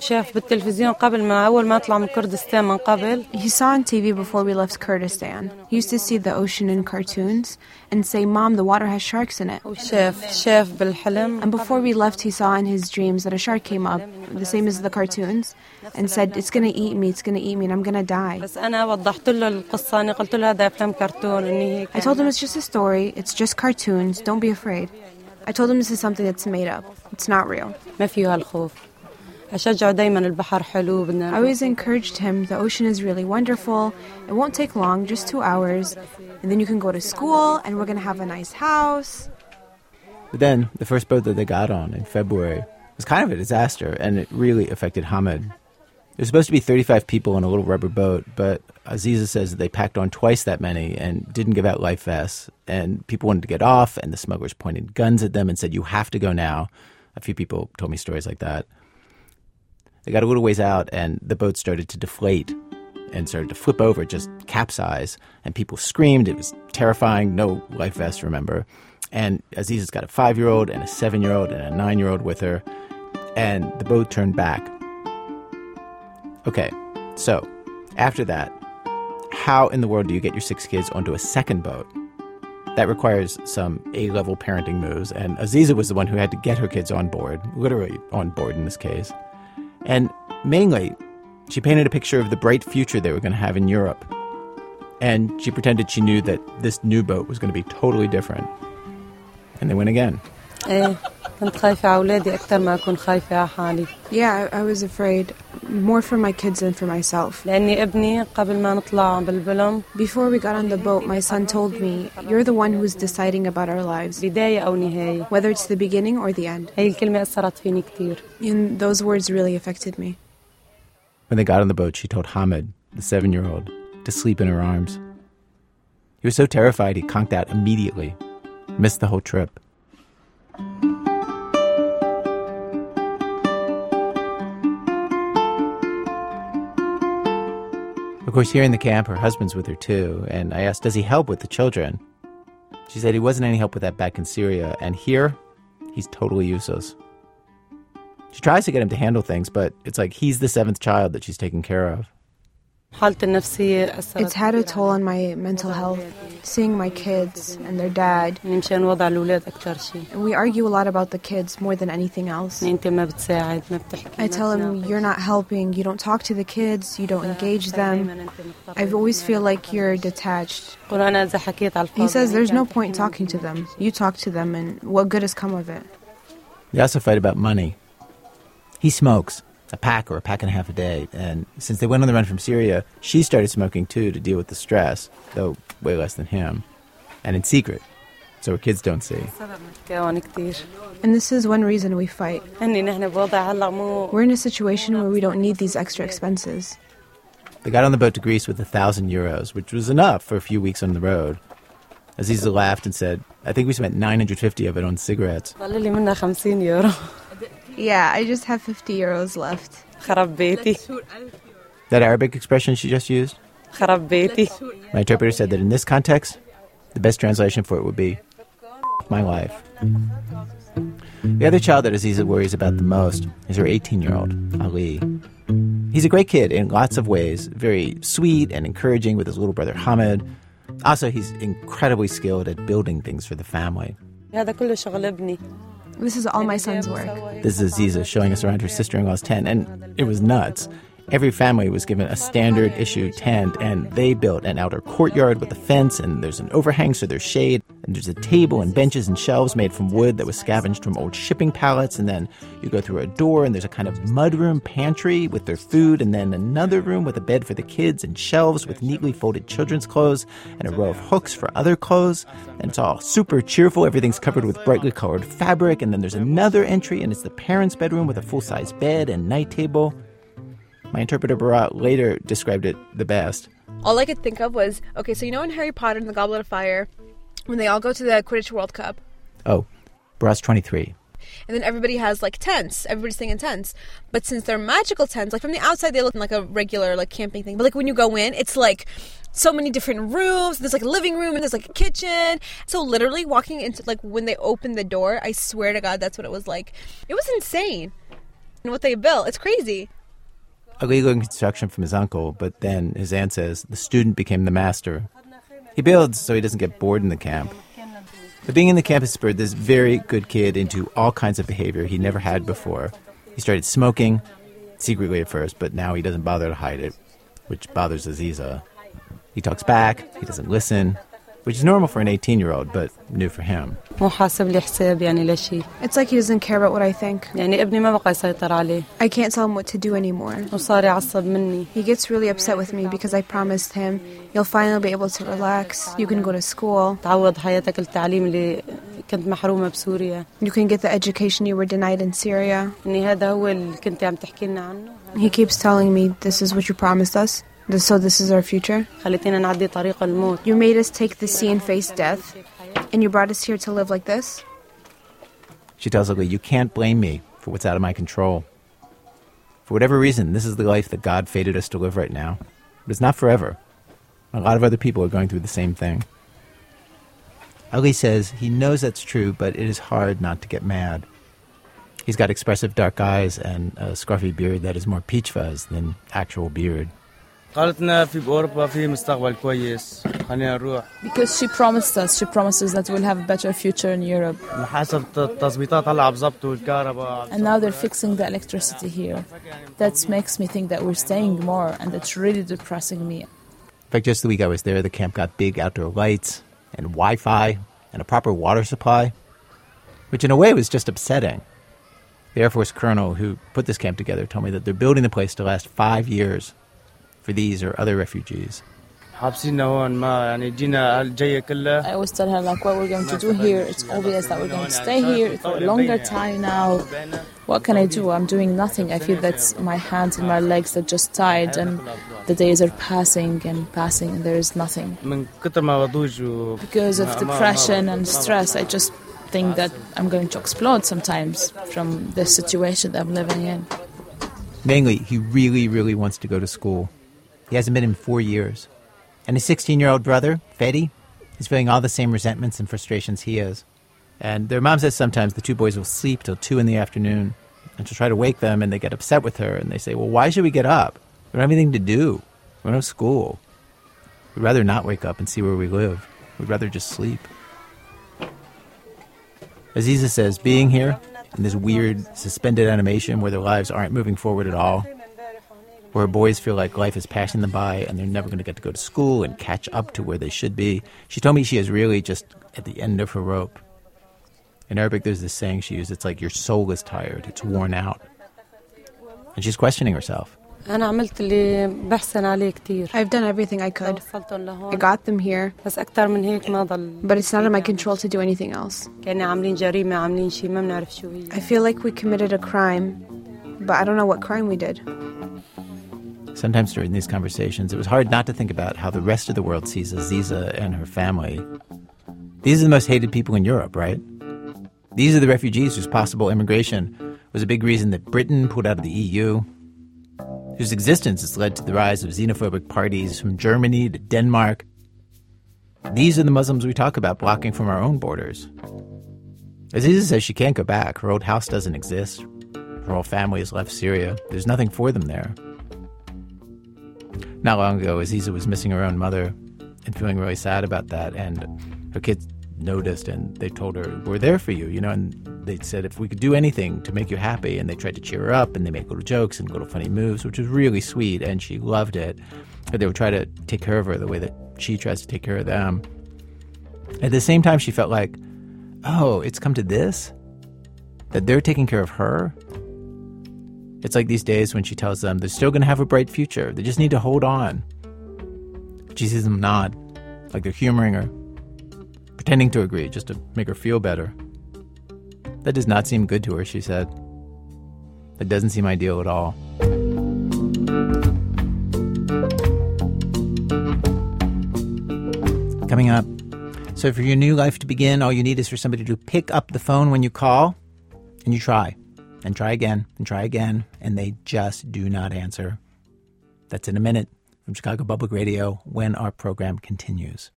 S4: شاف بالتلفزيون قبل ما أول ما أطلع من كردستان من قبل
S3: He saw on TV before we left Kurdistan. He used to see the ocean in cartoons and say, Mom, the water has sharks in it.
S4: وشاف شاف بالحلم
S3: And before we left, he saw in his dreams that a shark came up, the same as the cartoons, and said, It's gonna eat me, it's gonna eat me, and I'm gonna die.
S4: بس أنا وضحت له القصة أنا قلت له هذا أفلام كرتون إني هيك
S3: I told him it's just a story, it's just cartoons, don't be afraid. I told him this is something that's made up, it's not real.
S4: ما فيه هالخوف
S3: I always encouraged him the ocean is really wonderful, it won't take long, just two hours, and then you can go to school, and we're gonna have a nice house.
S1: But then, the first boat that they got on in February was kind of a disaster, and it really affected Hamid. There's supposed to be 35 people on a little rubber boat, but Aziza says that they packed on twice that many and didn't give out life vests. And people wanted to get off, and the smugglers pointed guns at them and said, You have to go now. A few people told me stories like that. They got a little ways out, and the boat started to deflate and started to flip over, just capsize. And people screamed. It was terrifying. No life vest, remember. And Aziza's got a five year old and a seven year old and a nine year old with her. And the boat turned back. Okay, so after that, how in the world do you get your six kids onto a second boat? That requires some A level parenting moves. And Aziza was the one who had to get her kids on board, literally on board in this case. And mainly, she painted a picture of the bright future they were going to have in Europe. And she pretended she knew that this new boat was going to be totally different. And they went again.
S4: Uh. كنت خايفة على أولادي أكثر ما أكون خايفة على حالي
S3: Yeah, I, I was afraid more for my kids than for myself.
S4: لأني ابني قبل ما نطلع بالبلم
S3: Before we got on the boat, my son told me, You're the one who's deciding about our lives,
S4: بداية أو نهاية
S3: whether it's the beginning or the end.
S4: هي الكلمة أثرت فيني كتير
S3: And those words really affected me.
S1: When they got on the boat, she told Hamid, the seven year old, to sleep in her arms. He was so terrified he conked out immediately, missed the whole trip. Of course, here in the camp, her husband's with her too, and I asked, Does he help with the children? She said he wasn't any help with that back in Syria, and here, he's totally useless. She tries to get him to handle things, but it's like he's the seventh child that she's taking care of.
S3: It's had a toll on my mental health, seeing my kids and their dad. And we argue a lot about the kids more than anything else. I tell him, You're not helping, you don't talk to the kids, you don't engage them. I always feel like you're detached. He says, There's no point talking to them. You talk to them, and what good has come of it?
S1: They also fight about money. He smokes a pack or a pack and a half a day. And since they went on the run from Syria, she started smoking too to deal with the stress, though way less than him, and in secret, so her kids don't see.
S3: And this is one reason we fight. We're in a situation where we don't need these extra expenses.
S1: They got on the boat to Greece with a thousand euros, which was enough for a few weeks on the road. Aziza laughed and said, I think we spent 950 of it on cigarettes.
S3: Yeah, I just have 50 euros left.
S1: That Arabic expression she just used? My interpreter said that in this context, the best translation for it would be my life. The other child that Aziza worries about the most is her 18 year old, Ali. He's a great kid in lots of ways, very sweet and encouraging with his little brother Hamid. Also, he's incredibly skilled at building things for the family.
S3: This is all my son's work.
S1: This is Aziza showing us around her sister in law's tent, and it was nuts. Every family was given a standard issue tent, and they built an outer courtyard with a fence, and there's an overhang so there's shade, and there's a table and benches and shelves made from wood that was scavenged from old shipping pallets, and then you go through a door, and there's a kind of mudroom pantry with their food, and then another room with a bed for the kids, and shelves with neatly folded children's clothes, and a row of hooks for other clothes, and it's all super cheerful. Everything's covered with brightly colored fabric, and then there's another entry, and it's the parents' bedroom with a full-size bed and night table. My interpreter Barat later described it the best.
S3: All I could think of was okay, so you know in Harry Potter and the Goblet of Fire, when they all go to the Quidditch World Cup,
S1: Oh, Barat's 23.
S3: and then everybody has like tents, everybody's staying in tents. But since they're magical tents, like from the outside they look like a regular like camping thing, but like when you go in, it's like so many different rooms. There's like a living room and there's like a kitchen. So literally walking into like when they opened the door, I swear to God, that's what it was like. It was insane. And what they built, it's crazy.
S1: Learned construction from his uncle, but then his aunt says the student became the master. He builds so he doesn't get bored in the camp. But being in the camp has spurred this very good kid into all kinds of behavior he never had before. He started smoking, secretly at first, but now he doesn't bother to hide it, which bothers Aziza. He talks back, he doesn't listen, which is normal for an 18 year old, but new for him.
S3: It's like he doesn't care about what I think. I can't tell him what to do anymore. He gets really upset with me because I promised him you'll finally be able to relax. You can go to school. You can get the education you were denied in Syria. He keeps telling me this is what you promised us. This- So this is our future. You made us take the sea and face death, and you brought us here to live like this.
S1: She tells Ali, You can't blame me for what's out of my control. For whatever reason, this is the life that God fated us to live right now. But it's not forever. A lot of other people are going through the same thing. Ali says he knows that's true, but it is hard not to get mad. He's got expressive dark eyes and a scruffy beard that is more peach fuzz than actual beard.
S17: قالت لنا في باوروبا في مستقبل كويس خلينا نروح
S18: Because she promised us, she promises that we'll have a better future in Europe.
S17: حسب التظبيطات هلا بظبطوا الكهرباء
S18: And now they're fixing the electricity here. That makes me think that we're staying more, and that's really depressing me.
S1: In fact, just the week I was there, the camp got big outdoor lights and Wi Fi and a proper water supply, which in a way was just upsetting. The Air Force colonel who put this camp together told me that they're building the place to last five years for these or other refugees?
S18: I always tell her like what we're going to do here. It's obvious that we're going to stay here for a longer time now. What can I do? I'm doing nothing. I feel that my hands and my legs are just tied, and the days are passing and passing, and there is nothing. Because of depression and stress, I just think that I'm going to explode sometimes from the situation that I'm living in.
S1: Mainly, he really, really wants to go to school. He hasn't been in four years. And his 16 year old brother, Fedi, is feeling all the same resentments and frustrations he is. And their mom says sometimes the two boys will sleep till 2 in the afternoon. And she'll try to wake them, and they get upset with her, and they say, Well, why should we get up? We don't have anything to do. We don't have school. We'd rather not wake up and see where we live. We'd rather just sleep. Aziza says, being here in this weird suspended animation where their lives aren't moving forward at all, where boys feel like life is passing them by and they're never going to get to go to school and catch up to where they should be. She told me she is really just at the end of her rope. In Arabic, there's this saying she used it's like your soul is tired, it's worn out. And she's questioning herself.
S3: I've done everything I could. I got them here. But it's not in my control to do anything else. I feel like we committed a crime, but I don't know what crime we did.
S1: Sometimes during these conversations, it was hard not to think about how the rest of the world sees Aziza and her family. These are the most hated people in Europe, right? These are the refugees whose possible immigration was a big reason that Britain pulled out of the EU, whose existence has led to the rise of xenophobic parties from Germany to Denmark. These are the Muslims we talk about blocking from our own borders. Aziza says she can't go back. Her old house doesn't exist. Her whole family has left Syria. There's nothing for them there. Not long ago, Aziza was missing her own mother and feeling really sad about that. And her kids noticed and they told her, We're there for you, you know. And they said, If we could do anything to make you happy. And they tried to cheer her up and they made little jokes and little funny moves, which was really sweet. And she loved it. But they would try to take care of her the way that she tries to take care of them. At the same time, she felt like, Oh, it's come to this? That they're taking care of her? It's like these days when she tells them they're still going to have a bright future. They just need to hold on. She sees them nod, like they're humoring her, pretending to agree just to make her feel better. That does not seem good to her, she said. That doesn't seem ideal at all. Coming up. So, for your new life to begin, all you need is for somebody to pick up the phone when you call and you try and try again and try again, and they just do not answer. That's in a minute from Chicago Public Radio when our program continues.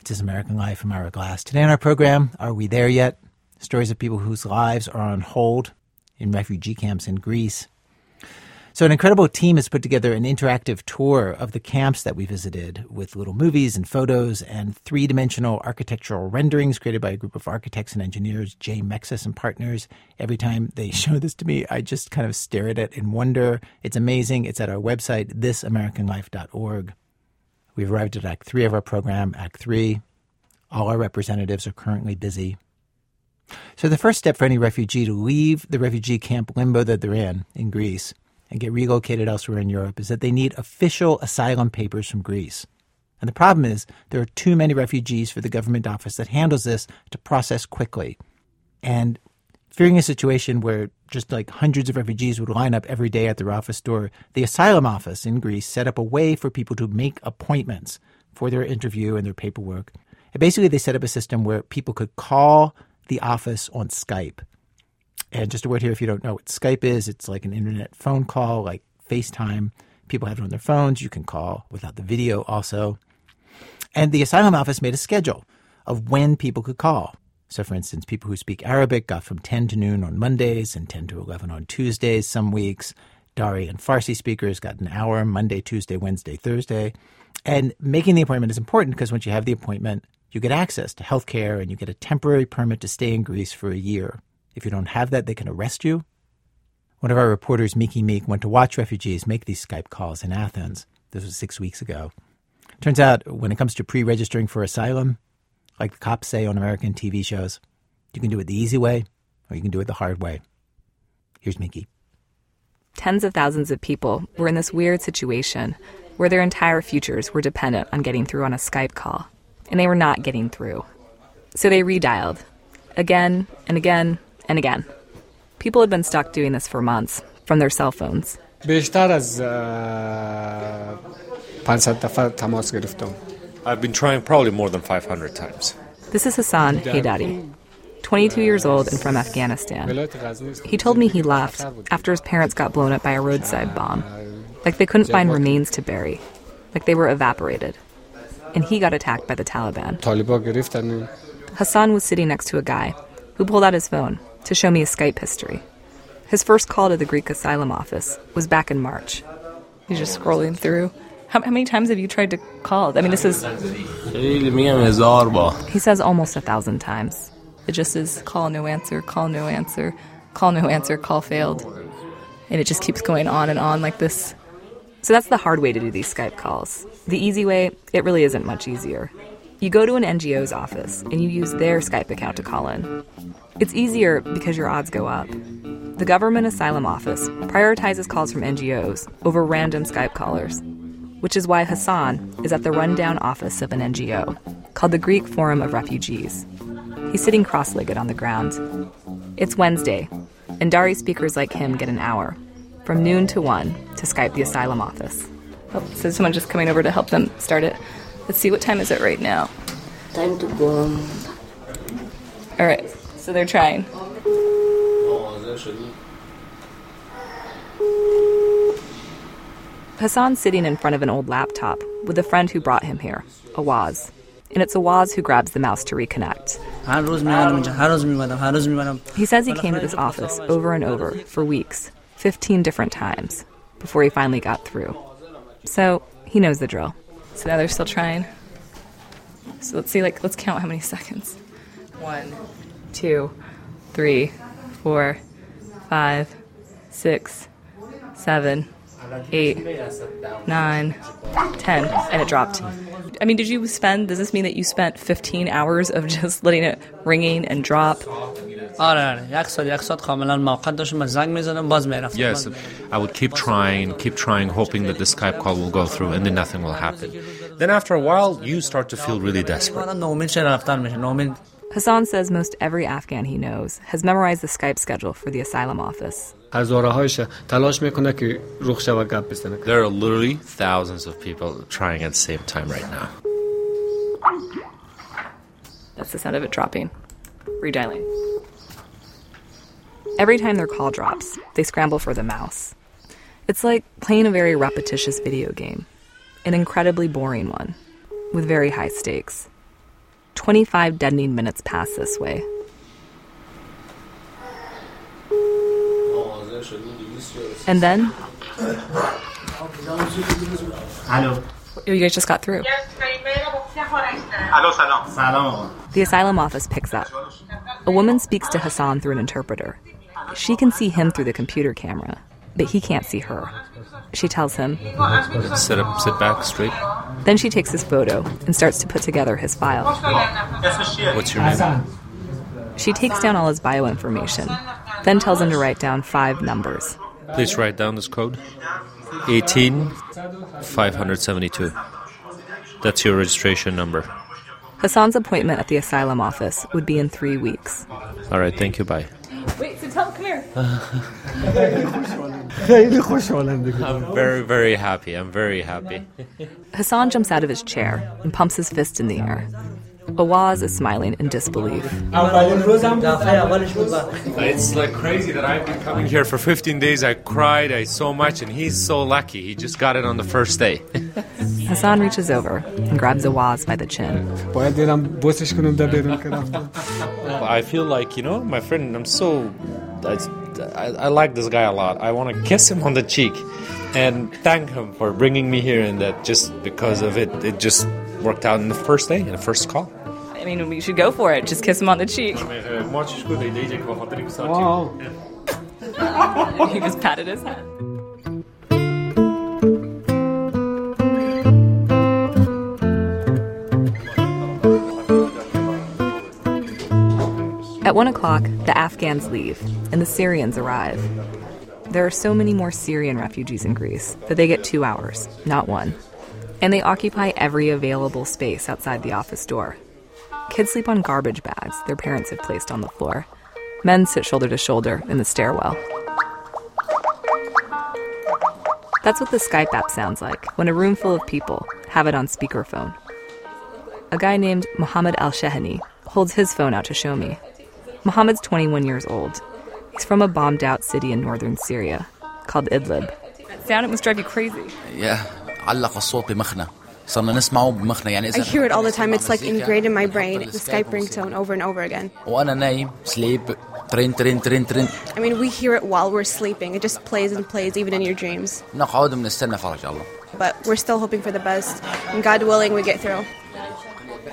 S1: It is American Life. I'm Ira Glass. Today on our program, Are We There Yet? Stories of people whose lives are on hold in refugee camps in Greece. So, an incredible team has put together an interactive tour of the camps that we visited with little movies and photos and three dimensional architectural renderings created by a group of architects and engineers, J. Mexis and Partners. Every time they show this to me, I just kind of stare at it in wonder. It's amazing. It's at our website, thisamericanlife.org. We've arrived at Act 3 of our program, Act 3. All our representatives are currently busy. So, the first step for any refugee to leave the refugee camp limbo that they're in, in Greece, and get relocated elsewhere in Europe is that they need official asylum papers from Greece. And the problem is there are too many refugees for the government office that handles this to process quickly. And fearing a situation where just like hundreds of refugees would line up every day at their office door, the asylum office in Greece set up a way for people to make appointments for their interview and their paperwork. And basically, they set up a system where people could call the office on Skype and just a word here if you don't know what Skype is, it's like an internet phone call, like FaceTime. People have it on their phones. You can call without the video also. And the asylum office made a schedule of when people could call. So, for instance, people who speak Arabic got from 10 to noon on Mondays and 10 to 11 on Tuesdays some weeks. Dari and Farsi speakers got an hour Monday, Tuesday, Wednesday, Thursday. And making the appointment is important because once you have the appointment, you get access to health care and you get a temporary permit to stay in Greece for a year. If you don't have that, they can arrest you. One of our reporters, Miki Meek, went to watch refugees make these Skype calls in Athens. This was six weeks ago. Turns out, when it comes to pre registering for asylum, like the cops say on American TV shows, you can do it the easy way or you can do it the hard way. Here's Miki.
S11: Tens of thousands of people were in this weird situation where their entire futures were dependent on getting through on a Skype call, and they were not getting through. So they redialed again and again and again. People had been stuck doing this for months from their cell phones.
S12: I've
S10: been trying probably more than 500 times.
S11: This is Hassan Haydari, 22 years old and from Afghanistan. He told me he left after his parents got blown up by a roadside bomb. Like they couldn't find remains to bury, like they were evaporated. And he got attacked by the Taliban. Hassan was sitting next to a guy who pulled out his phone to show me his Skype history. His first call to the Greek asylum office was back in March. He's just scrolling through. How, how many times have you tried to call? I mean, this is. He says almost a thousand times. It just is call, no answer, call, no answer, call, no answer, call failed. And it just keeps going on and on like this. So that's the hard way to do these Skype calls. The easy way, it really isn't much easier. You go to an NGO's office and you use their Skype account to call in. It's easier because your odds go up. The Government Asylum Office prioritizes calls from NGOs over random Skype callers, which is why Hassan is at the rundown office of an NGO called the Greek Forum of Refugees. He's sitting cross legged on the ground. It's Wednesday, and Dari speakers like him get an hour, from noon to 1, to Skype the asylum office. Oh, so someone just coming over to help them start it. Let's see, what time is it right now?
S16: Time to go.
S11: All right, so they're trying. Hassan's sitting in front of an old laptop with a friend who brought him here, Awaz. And it's Awaz who grabs the mouse to reconnect. He says he came to this office over and over for weeks, 15 different times, before he finally got through. So he knows the drill. So now they're still trying. So let's see, like, let's count how many seconds. One, two, three, four, five, six, seven, eight, nine, ten, and it dropped. I mean, did you spend, does this mean that you spent 15 hours of just letting it ringing and drop?
S17: Yes,
S10: I would keep trying, keep trying, hoping that the Skype call will go through and then nothing will happen. Then after a while, you start to feel really desperate.
S11: Hassan says most every Afghan he knows has memorized the Skype schedule for the asylum office.
S12: There
S10: are literally thousands of people trying at the same time right now.
S11: That's the sound of it dropping. Redialing. Every time their call drops, they scramble for the mouse. It's like playing a very repetitious video game, an incredibly boring one, with very high stakes. 25 deadening minutes pass this way. And then.
S16: Hello.
S11: Oh, you guys just got through. The asylum office picks up. A woman speaks to Hassan through an interpreter. She can see him through the computer camera, but he can't see her. She tells him,
S10: Sit up, sit back, straight.
S11: Then she takes his photo and starts to put together his file.
S10: What's your name?
S11: She takes down all his bio information, then tells him to write down five numbers.
S10: Please write down this code 18 572. That's your registration number.
S11: Hassan's appointment at the asylum office would be in three weeks.
S10: All right, thank you, bye.
S11: Wait, so tell.
S10: I'm very, very happy. I'm very happy.
S11: Hassan jumps out of his chair and pumps his fist in the air. Awaz is smiling in disbelief.
S10: It's like crazy that I've been coming here for 15 days. I cried I so much, and he's so lucky. He just got it on the first day.
S11: Hassan reaches over and grabs Awaz by the chin.
S10: I feel like, you know, my friend, I'm so. I, I, I like this guy a lot. I want to kiss him on the cheek and thank him for bringing me here, and that just because of it, it just worked out in the first day, in the first call.
S11: I mean, we should go for it. Just kiss him on the cheek. he just patted his head. One o'clock, the Afghans leave and the Syrians arrive. There are so many more Syrian refugees in Greece that they get two hours, not one. And they occupy every available space outside the office door. Kids sleep on garbage bags their parents have placed on the floor. Men sit shoulder to shoulder in the stairwell. That's what the Skype app sounds like when a room full of people have it on speakerphone. A guy named Mohammed Al Shehani holds his phone out to show me. Mohammed's 21 years old. He's from a bombed out city in northern Syria called Idlib. That sound it must drive you crazy.
S19: Yeah, علق الصوت بمخنا صرنا نسمعه بمخنا يعني
S3: I
S19: إذا
S3: hear it all the time. It's like ingrained in my brain. The Skype ringtone over and over again.
S19: وأنا نايم sleep ترين ترين ترين ترين
S3: I mean, we hear it while we're sleeping. It just plays and plays, even in your dreams.
S19: نقعد بنستنى فرج الله
S3: But we're still hoping for the best. And God willing, we get through.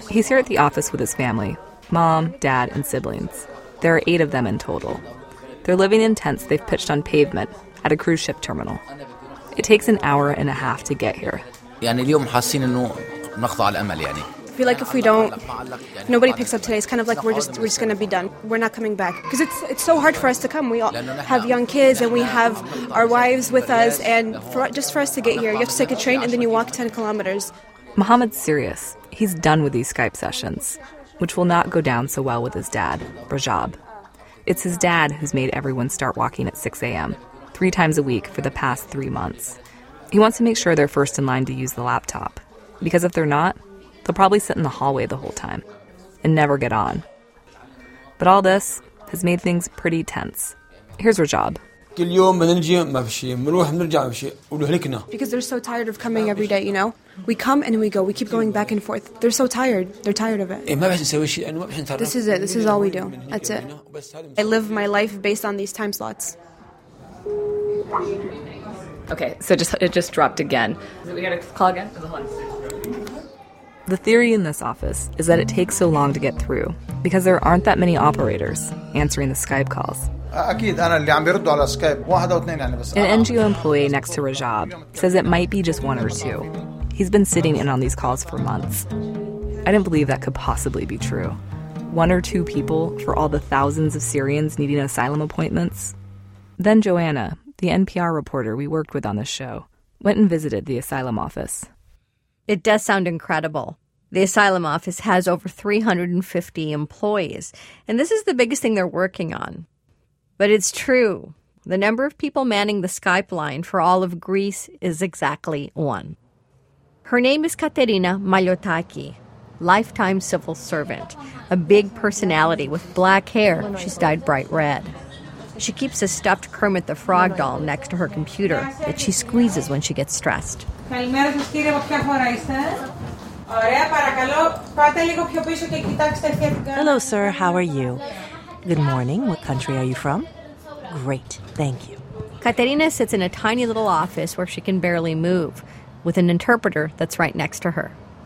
S11: He's here at the office with his family mom, dad, and siblings. There are eight of them in total. They're living in tents they've pitched on pavement at a cruise ship terminal. It takes an hour and a half to get here.
S19: يعني اليوم حاسين انه نخضع الامل يعني
S3: I feel like if we don't, nobody picks up today. It's kind of like we're just we're just gonna be done. We're not coming back because it's it's so hard for us to come. We all have young kids and we have our wives with us, and for, just for us to get here, you have to take a train and then you walk 10 kilometers.
S11: Mohammed's serious. He's done with these Skype sessions, which will not go down so well with his dad, Rajab. It's his dad who's made everyone start walking at 6 a.m., three times a week for the past three months. He wants to make sure they're first in line to use the laptop, because if they're not, they'll probably sit in the hallway the whole time and never get on. But all this has made things pretty tense. Here's Rajab.
S20: كل يوم بنجي ما في شيء بنروح بنرجع ما في شيء ولهلكنا
S3: Because they're so tired of coming every day, you know? We come and we go. We keep going back and forth. They're so tired. They're tired of it.
S20: إيه ما بحس نسوي شيء لانه ما بحس نتعرف
S3: This is it. This is all we do. That's it. I live my life based on these time slots.
S11: Okay, so just it just dropped again. We gotta call again. The theory in this office is that it takes so long to get through because there aren't that many operators answering the Skype calls.
S21: اكيد انا اللي عم بيردوا على سكايب واحد او اثنين يعني بس
S11: An NGO employee next to Rajab says it might be just one or two. He's been sitting in on these calls for months. I didn't believe that could possibly be true. One or two people for all the thousands of Syrians needing asylum appointments. Then Joanna, the NPR reporter we worked with on this show, went and visited the asylum office.
S8: It does sound incredible. The asylum office has over 350 employees, and this is the biggest thing they're working on. but it's true. The number of people manning the Skype line for all of Greece is exactly one. Her name is Katerina Maliotaki, lifetime civil servant, a big personality with black hair. She's dyed bright red. She keeps a stuffed Kermit the Frog doll next to her computer that she squeezes when she gets stressed.
S22: Hello, sir. How are you? Good morning. What country are you from? Great. Thank you.
S8: Katerina sits in a tiny little office where she can barely move, with an interpreter that's right next to her.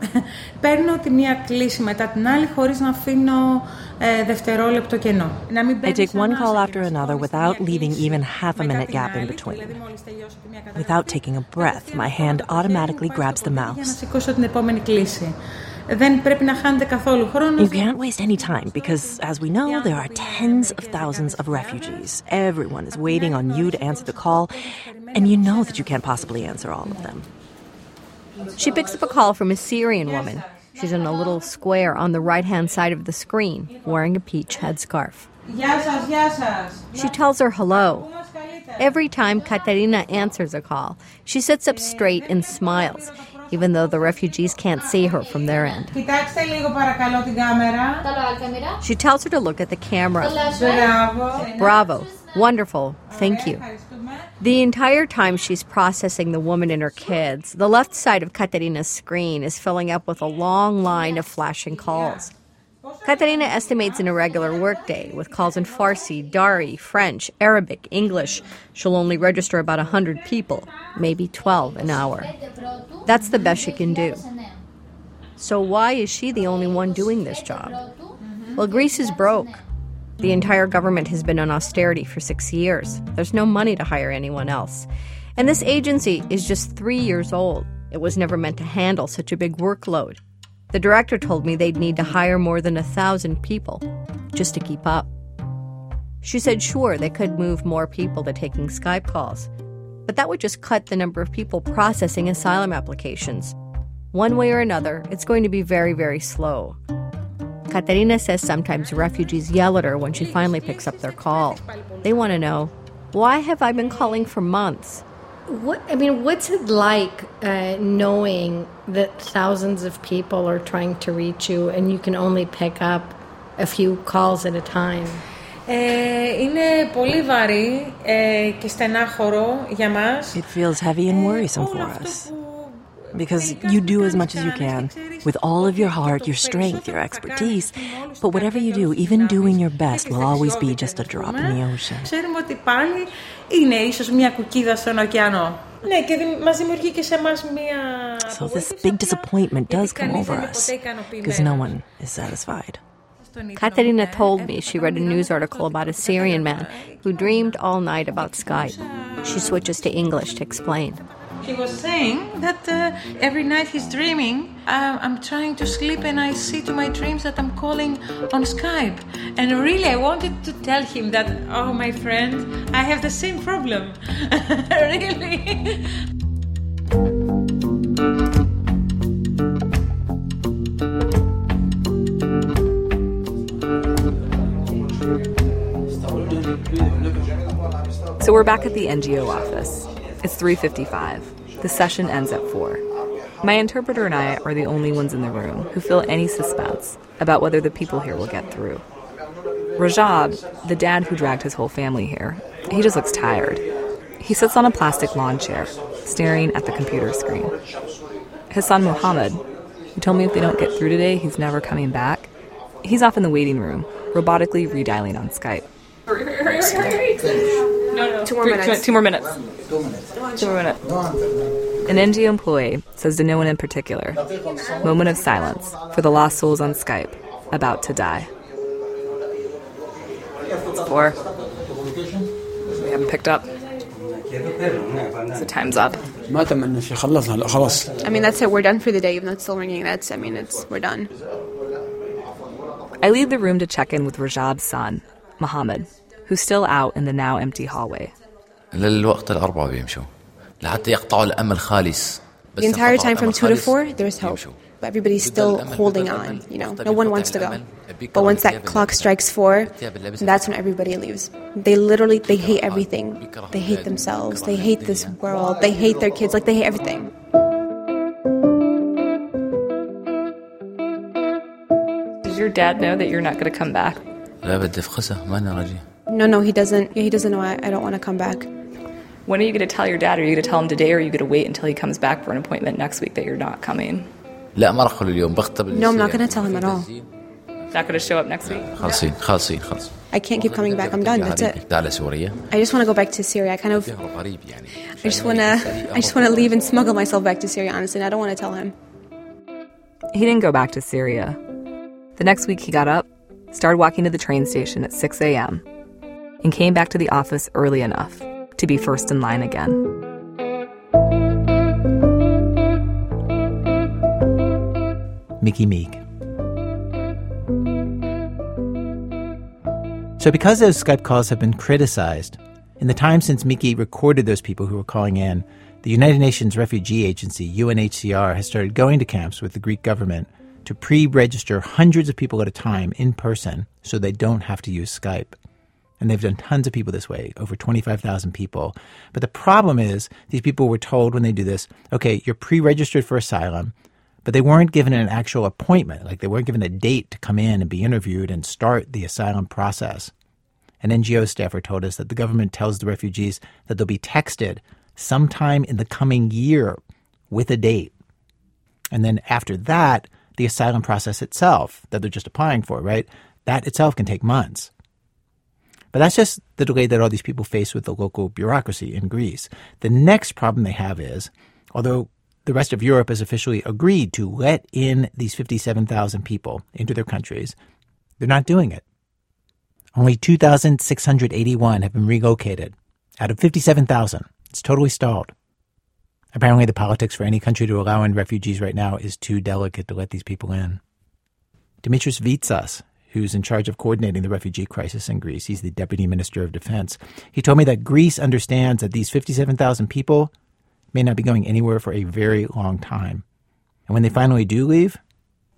S23: Παίρνω τη μία κλίση μετά την άλλη χωρίς να αφήνω ε, δευτερόλεπτο κενό. Να μην
S22: I
S23: μπαίνει
S22: take one call after another without leaving even half a minute gap in between. Without taking a breath, my hand automatically grabs the
S23: για να
S22: mouse.
S23: σηκώσω την επόμενη κλίση. Δεν πρέπει να χάνετε καθόλου χρόνο.
S22: You can't waste any time because, as we know, there are tens of thousands of refugees. Everyone is waiting on you to answer the call, and you know that you can't possibly answer all of them.
S8: She picks up a call from a Syrian woman. She's in a little square on the right hand side of the screen, wearing a peach headscarf.
S23: Γεια σας, γεια σας.
S8: She tells her hello. Every time Katerina answers a call, she sits up straight and smiles, even though the refugees can't see her from their end. She tells her to look at the camera. Bravo. Wonderful. Thank you. The entire time she's processing the woman and her kids, the left side of Katerina's screen is filling up with a long line of flashing calls. Katerina estimates an irregular workday with calls in Farsi, Dari, French, Arabic, English. She'll only register about 100 people, maybe 12 an hour. That's the best she can do. So, why is she the only one doing this job? Well, Greece is broke. The entire government has been on austerity for six years. There's no money to hire anyone else. And this agency is just three years old. It was never meant to handle such a big workload. The director told me they'd need to hire more than a thousand people just to keep up. She said, sure, they could move more people to taking Skype calls, but that would just cut the number of people processing asylum applications. One way or another, it's going to be very, very slow. Katerina says sometimes refugees yell at her when she finally picks up their call. They want to know, why have I been calling for months? What I mean, what's it like uh, knowing that thousands of people are trying to reach you and you can only pick up a few calls at a time?
S23: Ε, είναι πολύ βαρύ ε, και στενάχωρο για μας.
S22: It feels heavy and worrisome for us. because you do as much as you can with all of your heart, your strength, your expertise. But whatever you do, even doing your best, will always be just a drop in the ocean.
S23: Ξέρουμε ότι πάλι είναι ίσως μια κουκίδα στον ωκεανό. Ναι, και μας δημιουργεί και σε εμάς μια...
S22: So this big disappointment does come over us because no one is satisfied.
S8: Katerina told me she read a news article about a Syrian man who dreamed all night about Skype. She switches to English to explain.
S23: He was saying that uh, every night he's dreaming. Uh, I'm trying to sleep and I see to my dreams that I'm calling on Skype. And really, I wanted to tell him that, oh, my friend, I have the same problem. really.
S11: So we're back at the NGO office. It's 3:55. The session ends at 4. My interpreter and I are the only ones in the room who feel any suspense about whether the people here will get through. Rajab, the dad who dragged his whole family here, he just looks tired. He sits on a plastic lawn chair, staring at the computer screen. His son Mohammed, who told me if they don't get through today, he's never coming back, he's off in the waiting room, robotically redialing on Skype.
S23: No, no
S11: two more Three, minutes. Two more minutes. Two more minutes. An NGO employee says to no one in particular. Moment of silence for the lost souls on Skype about to die. Four. We haven't picked up. So time's up.
S3: I mean, that's it. We're done for the day. Even though it's still ringing, that's. I mean, it's we're done.
S11: I leave the room to check in with Rajab's son, Mohammed, who's still out in the now empty hallway.
S19: للوقت الأربعة بيمشوا لحتى يقطعوا الأمل خالص
S3: The entire time from 2 to 4, there's hope. But everybody's still holding on, you know. No one wants to go. But once that clock strikes 4, that's when everybody leaves. They literally, they hate everything. They hate themselves. They hate this world. They hate their kids. Like, they hate everything.
S11: Does your dad know that you're not going to come back?
S19: لا بدي افخسها ما أنا راجع
S3: No, no, he doesn't. He doesn't know I, I don't want to come back.
S11: When are you going to tell your dad? Are you going to tell him today or are you going to wait until he comes back for an appointment next week that you're not coming?
S19: لا ما راح أقول اليوم بخطب
S3: No, I'm not going to tell him at all.
S11: Not going to show up next week?
S19: خالصين خالصين خلص
S3: I can't keep coming back. I'm done. That's it.
S19: تعال سوريا
S3: I just want to go back to Syria. I kind of,
S19: غريب يعني
S3: I just want to, I just want to leave and smuggle myself back to Syria. Honestly, and I don't want to tell him.
S11: He didn't go back to Syria. The next week, he got up, started walking to the train station at 6 a.m., and came back to the office early enough to be first in line again.
S1: Miki Meek. So, because those Skype calls have been criticized, in the time since Miki recorded those people who were calling in, the United Nations Refugee Agency, UNHCR, has started going to camps with the Greek government to pre register hundreds of people at a time in person so they don't have to use Skype. And they've done tons of people this way, over 25,000 people. But the problem is, these people were told when they do this, okay, you're pre registered for asylum, but they weren't given an actual appointment. Like they weren't given a date to come in and be interviewed and start the asylum process. An NGO staffer told us that the government tells the refugees that they'll be texted sometime in the coming year with a date. And then after that, the asylum process itself that they're just applying for, right? That itself can take months. But that's just the delay that all these people face with the local bureaucracy in Greece. The next problem they have is, although the rest of Europe has officially agreed to let in these 57,000 people into their countries, they're not doing it. Only 2,681 have been relocated out of 57,000. It's totally stalled. Apparently, the politics for any country to allow in refugees right now is too delicate to let these people in. Dimitris Vitsas, who's in charge of coordinating the refugee crisis in Greece. He's the deputy minister of defense. He told me that Greece understands that these 57,000 people may not be going anywhere for a very long time. And when they finally do leave,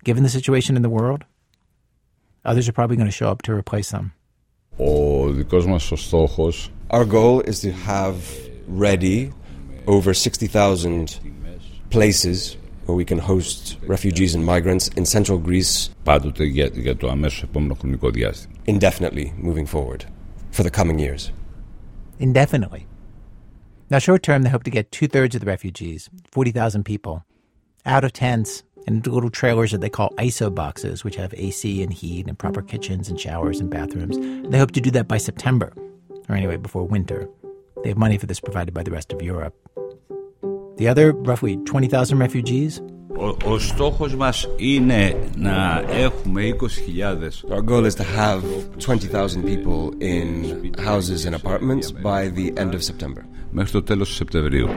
S1: given the situation in the world, others are probably going to show up to replace them.
S24: Our goal is to have ready over 60,000 places where we can host refugees and migrants in central Greece
S25: πάντοτε για, για το αμέσως επόμενο χρονικό διάστημα.
S24: indefinitely moving forward for the coming years.
S1: Indefinitely. Now, short term, they hope to get two thirds of the refugees, 40,000 people, out of tents, and little trailers that they call ISO boxes, which have AC and heat and proper kitchens and showers and bathrooms. They hope to do that by September, or anyway, before winter. They have money for this provided by the rest of Europe. The other, roughly 20,000 refugees,
S25: Ο, ο στόχος μας είναι να έχουμε 20.000.
S24: Our goal is to have 20,000 people in houses and apartments by the end of September.
S25: Μέχρι το τέλος του Σεπτεμβρίου.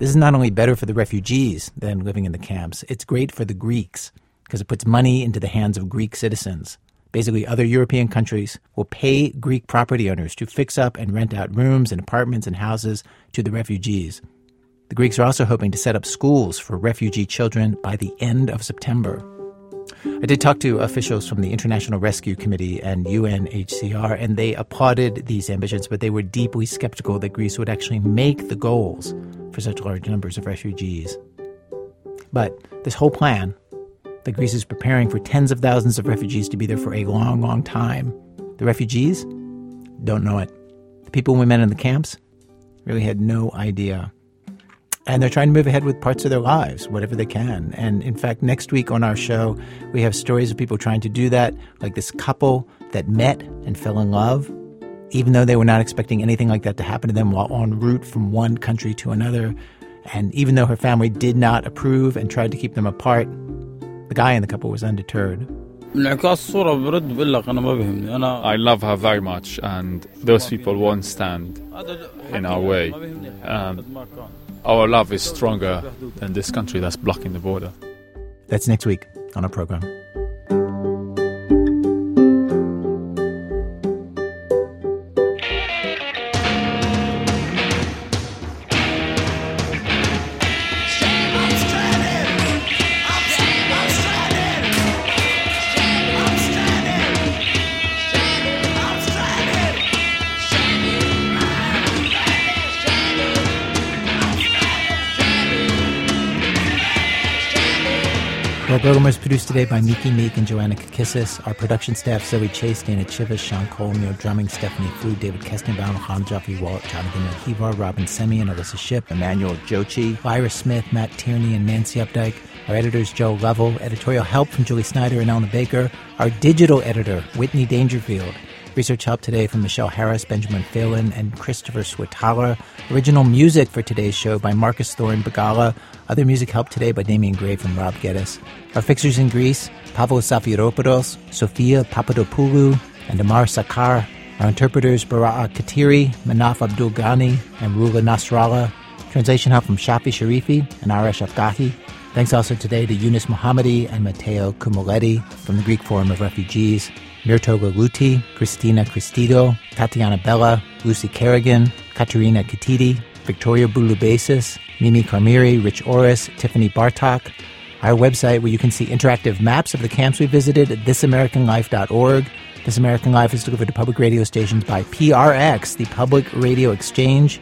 S1: This is not only better for the refugees than living in the camps, it's great for the Greeks because it puts money into the hands of Greek citizens. Basically, other European countries will pay Greek property owners to fix up and rent out rooms and apartments and houses to the refugees. The Greeks are also hoping to set up schools for refugee children by the end of September. I did talk to officials from the International Rescue Committee and UNHCR, and they applauded these ambitions, but they were deeply skeptical that Greece would actually make the goals for such large numbers of refugees. But this whole plan that Greece is preparing for tens of thousands of refugees to be there for a long, long time, the refugees don't know it. The people we met in the camps really had no idea. And they're trying to move ahead with parts of their lives, whatever they can. And in fact, next week on our show, we have stories of people trying to do that, like this couple that met and fell in love, even though they were not expecting anything like that to happen to them while en route from one country to another. And even though her family did not approve and tried to keep them apart, the guy in the couple was undeterred.
S26: I love her very much, and those people won't stand in our way. Um, our love is stronger than this country that's blocking the border.
S1: That's next week on our program. Well, Bergamo is produced today by Miki Meek and Joanna Kakissis. Our production staff, Zoe Chase, Dana Chivvis, Sean Colmio, drumming, Stephanie Foo, David Kestenbaum, Chana Joffe-Walt, Jonathan Menjivar, Robyn Semien, and Alissa Shipp, Emmanuel Dzotsi, Lyra Smith, Matt Tierney, and Nancy Updike. Our editors, Joel Lovell. Editorial help from Julie Snyder and Elna Baker. Our digital editor, Whitney Dangerfield. Research help today from Michelle Harris, Benjamin Phelan, and Christopher Swetala. Original music for today's show by Marcus Thorne Bagala. Other music help today by Damien Graef and Rob Geddes. Our fixers in Greece, Pavlos Safiropoulos, Sophia Papadopoulou, and Amar Sakar. Our interpreters, Bara'a Katiri, Manaf Abdul Ghani, and Rula Nasrallah. Translation help from Shafi Sharifi and Arash Afgahi. Thanks also today to Yunus Mohammadi and Matteo Kumoletti from the Greek Forum of Refugees. Mirto Galuti, Christina Cristido, Tatiana Bella, Lucy Kerrigan, Katerina Katiti, Victoria Bulubasis, Mimi Karmiri, Rich Orris, Tiffany Bartok. Our website where you can see interactive maps of the camps we visited at thisamericanlife.org. This American Life is delivered to public radio stations by PRX, the Public Radio Exchange.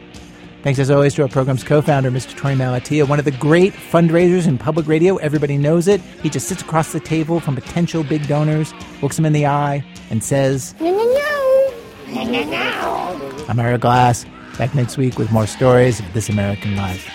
S1: Thanks as always to our program's co-founder, Mr. Torey Malatia, one of the great fundraisers in public radio. Everybody knows it. He just sits across the table from potential big donors, looks them in the eye, and says,
S16: No, no, no. No, no, no.
S1: I'm Ira Glass. Back next week with more stories of This American Life.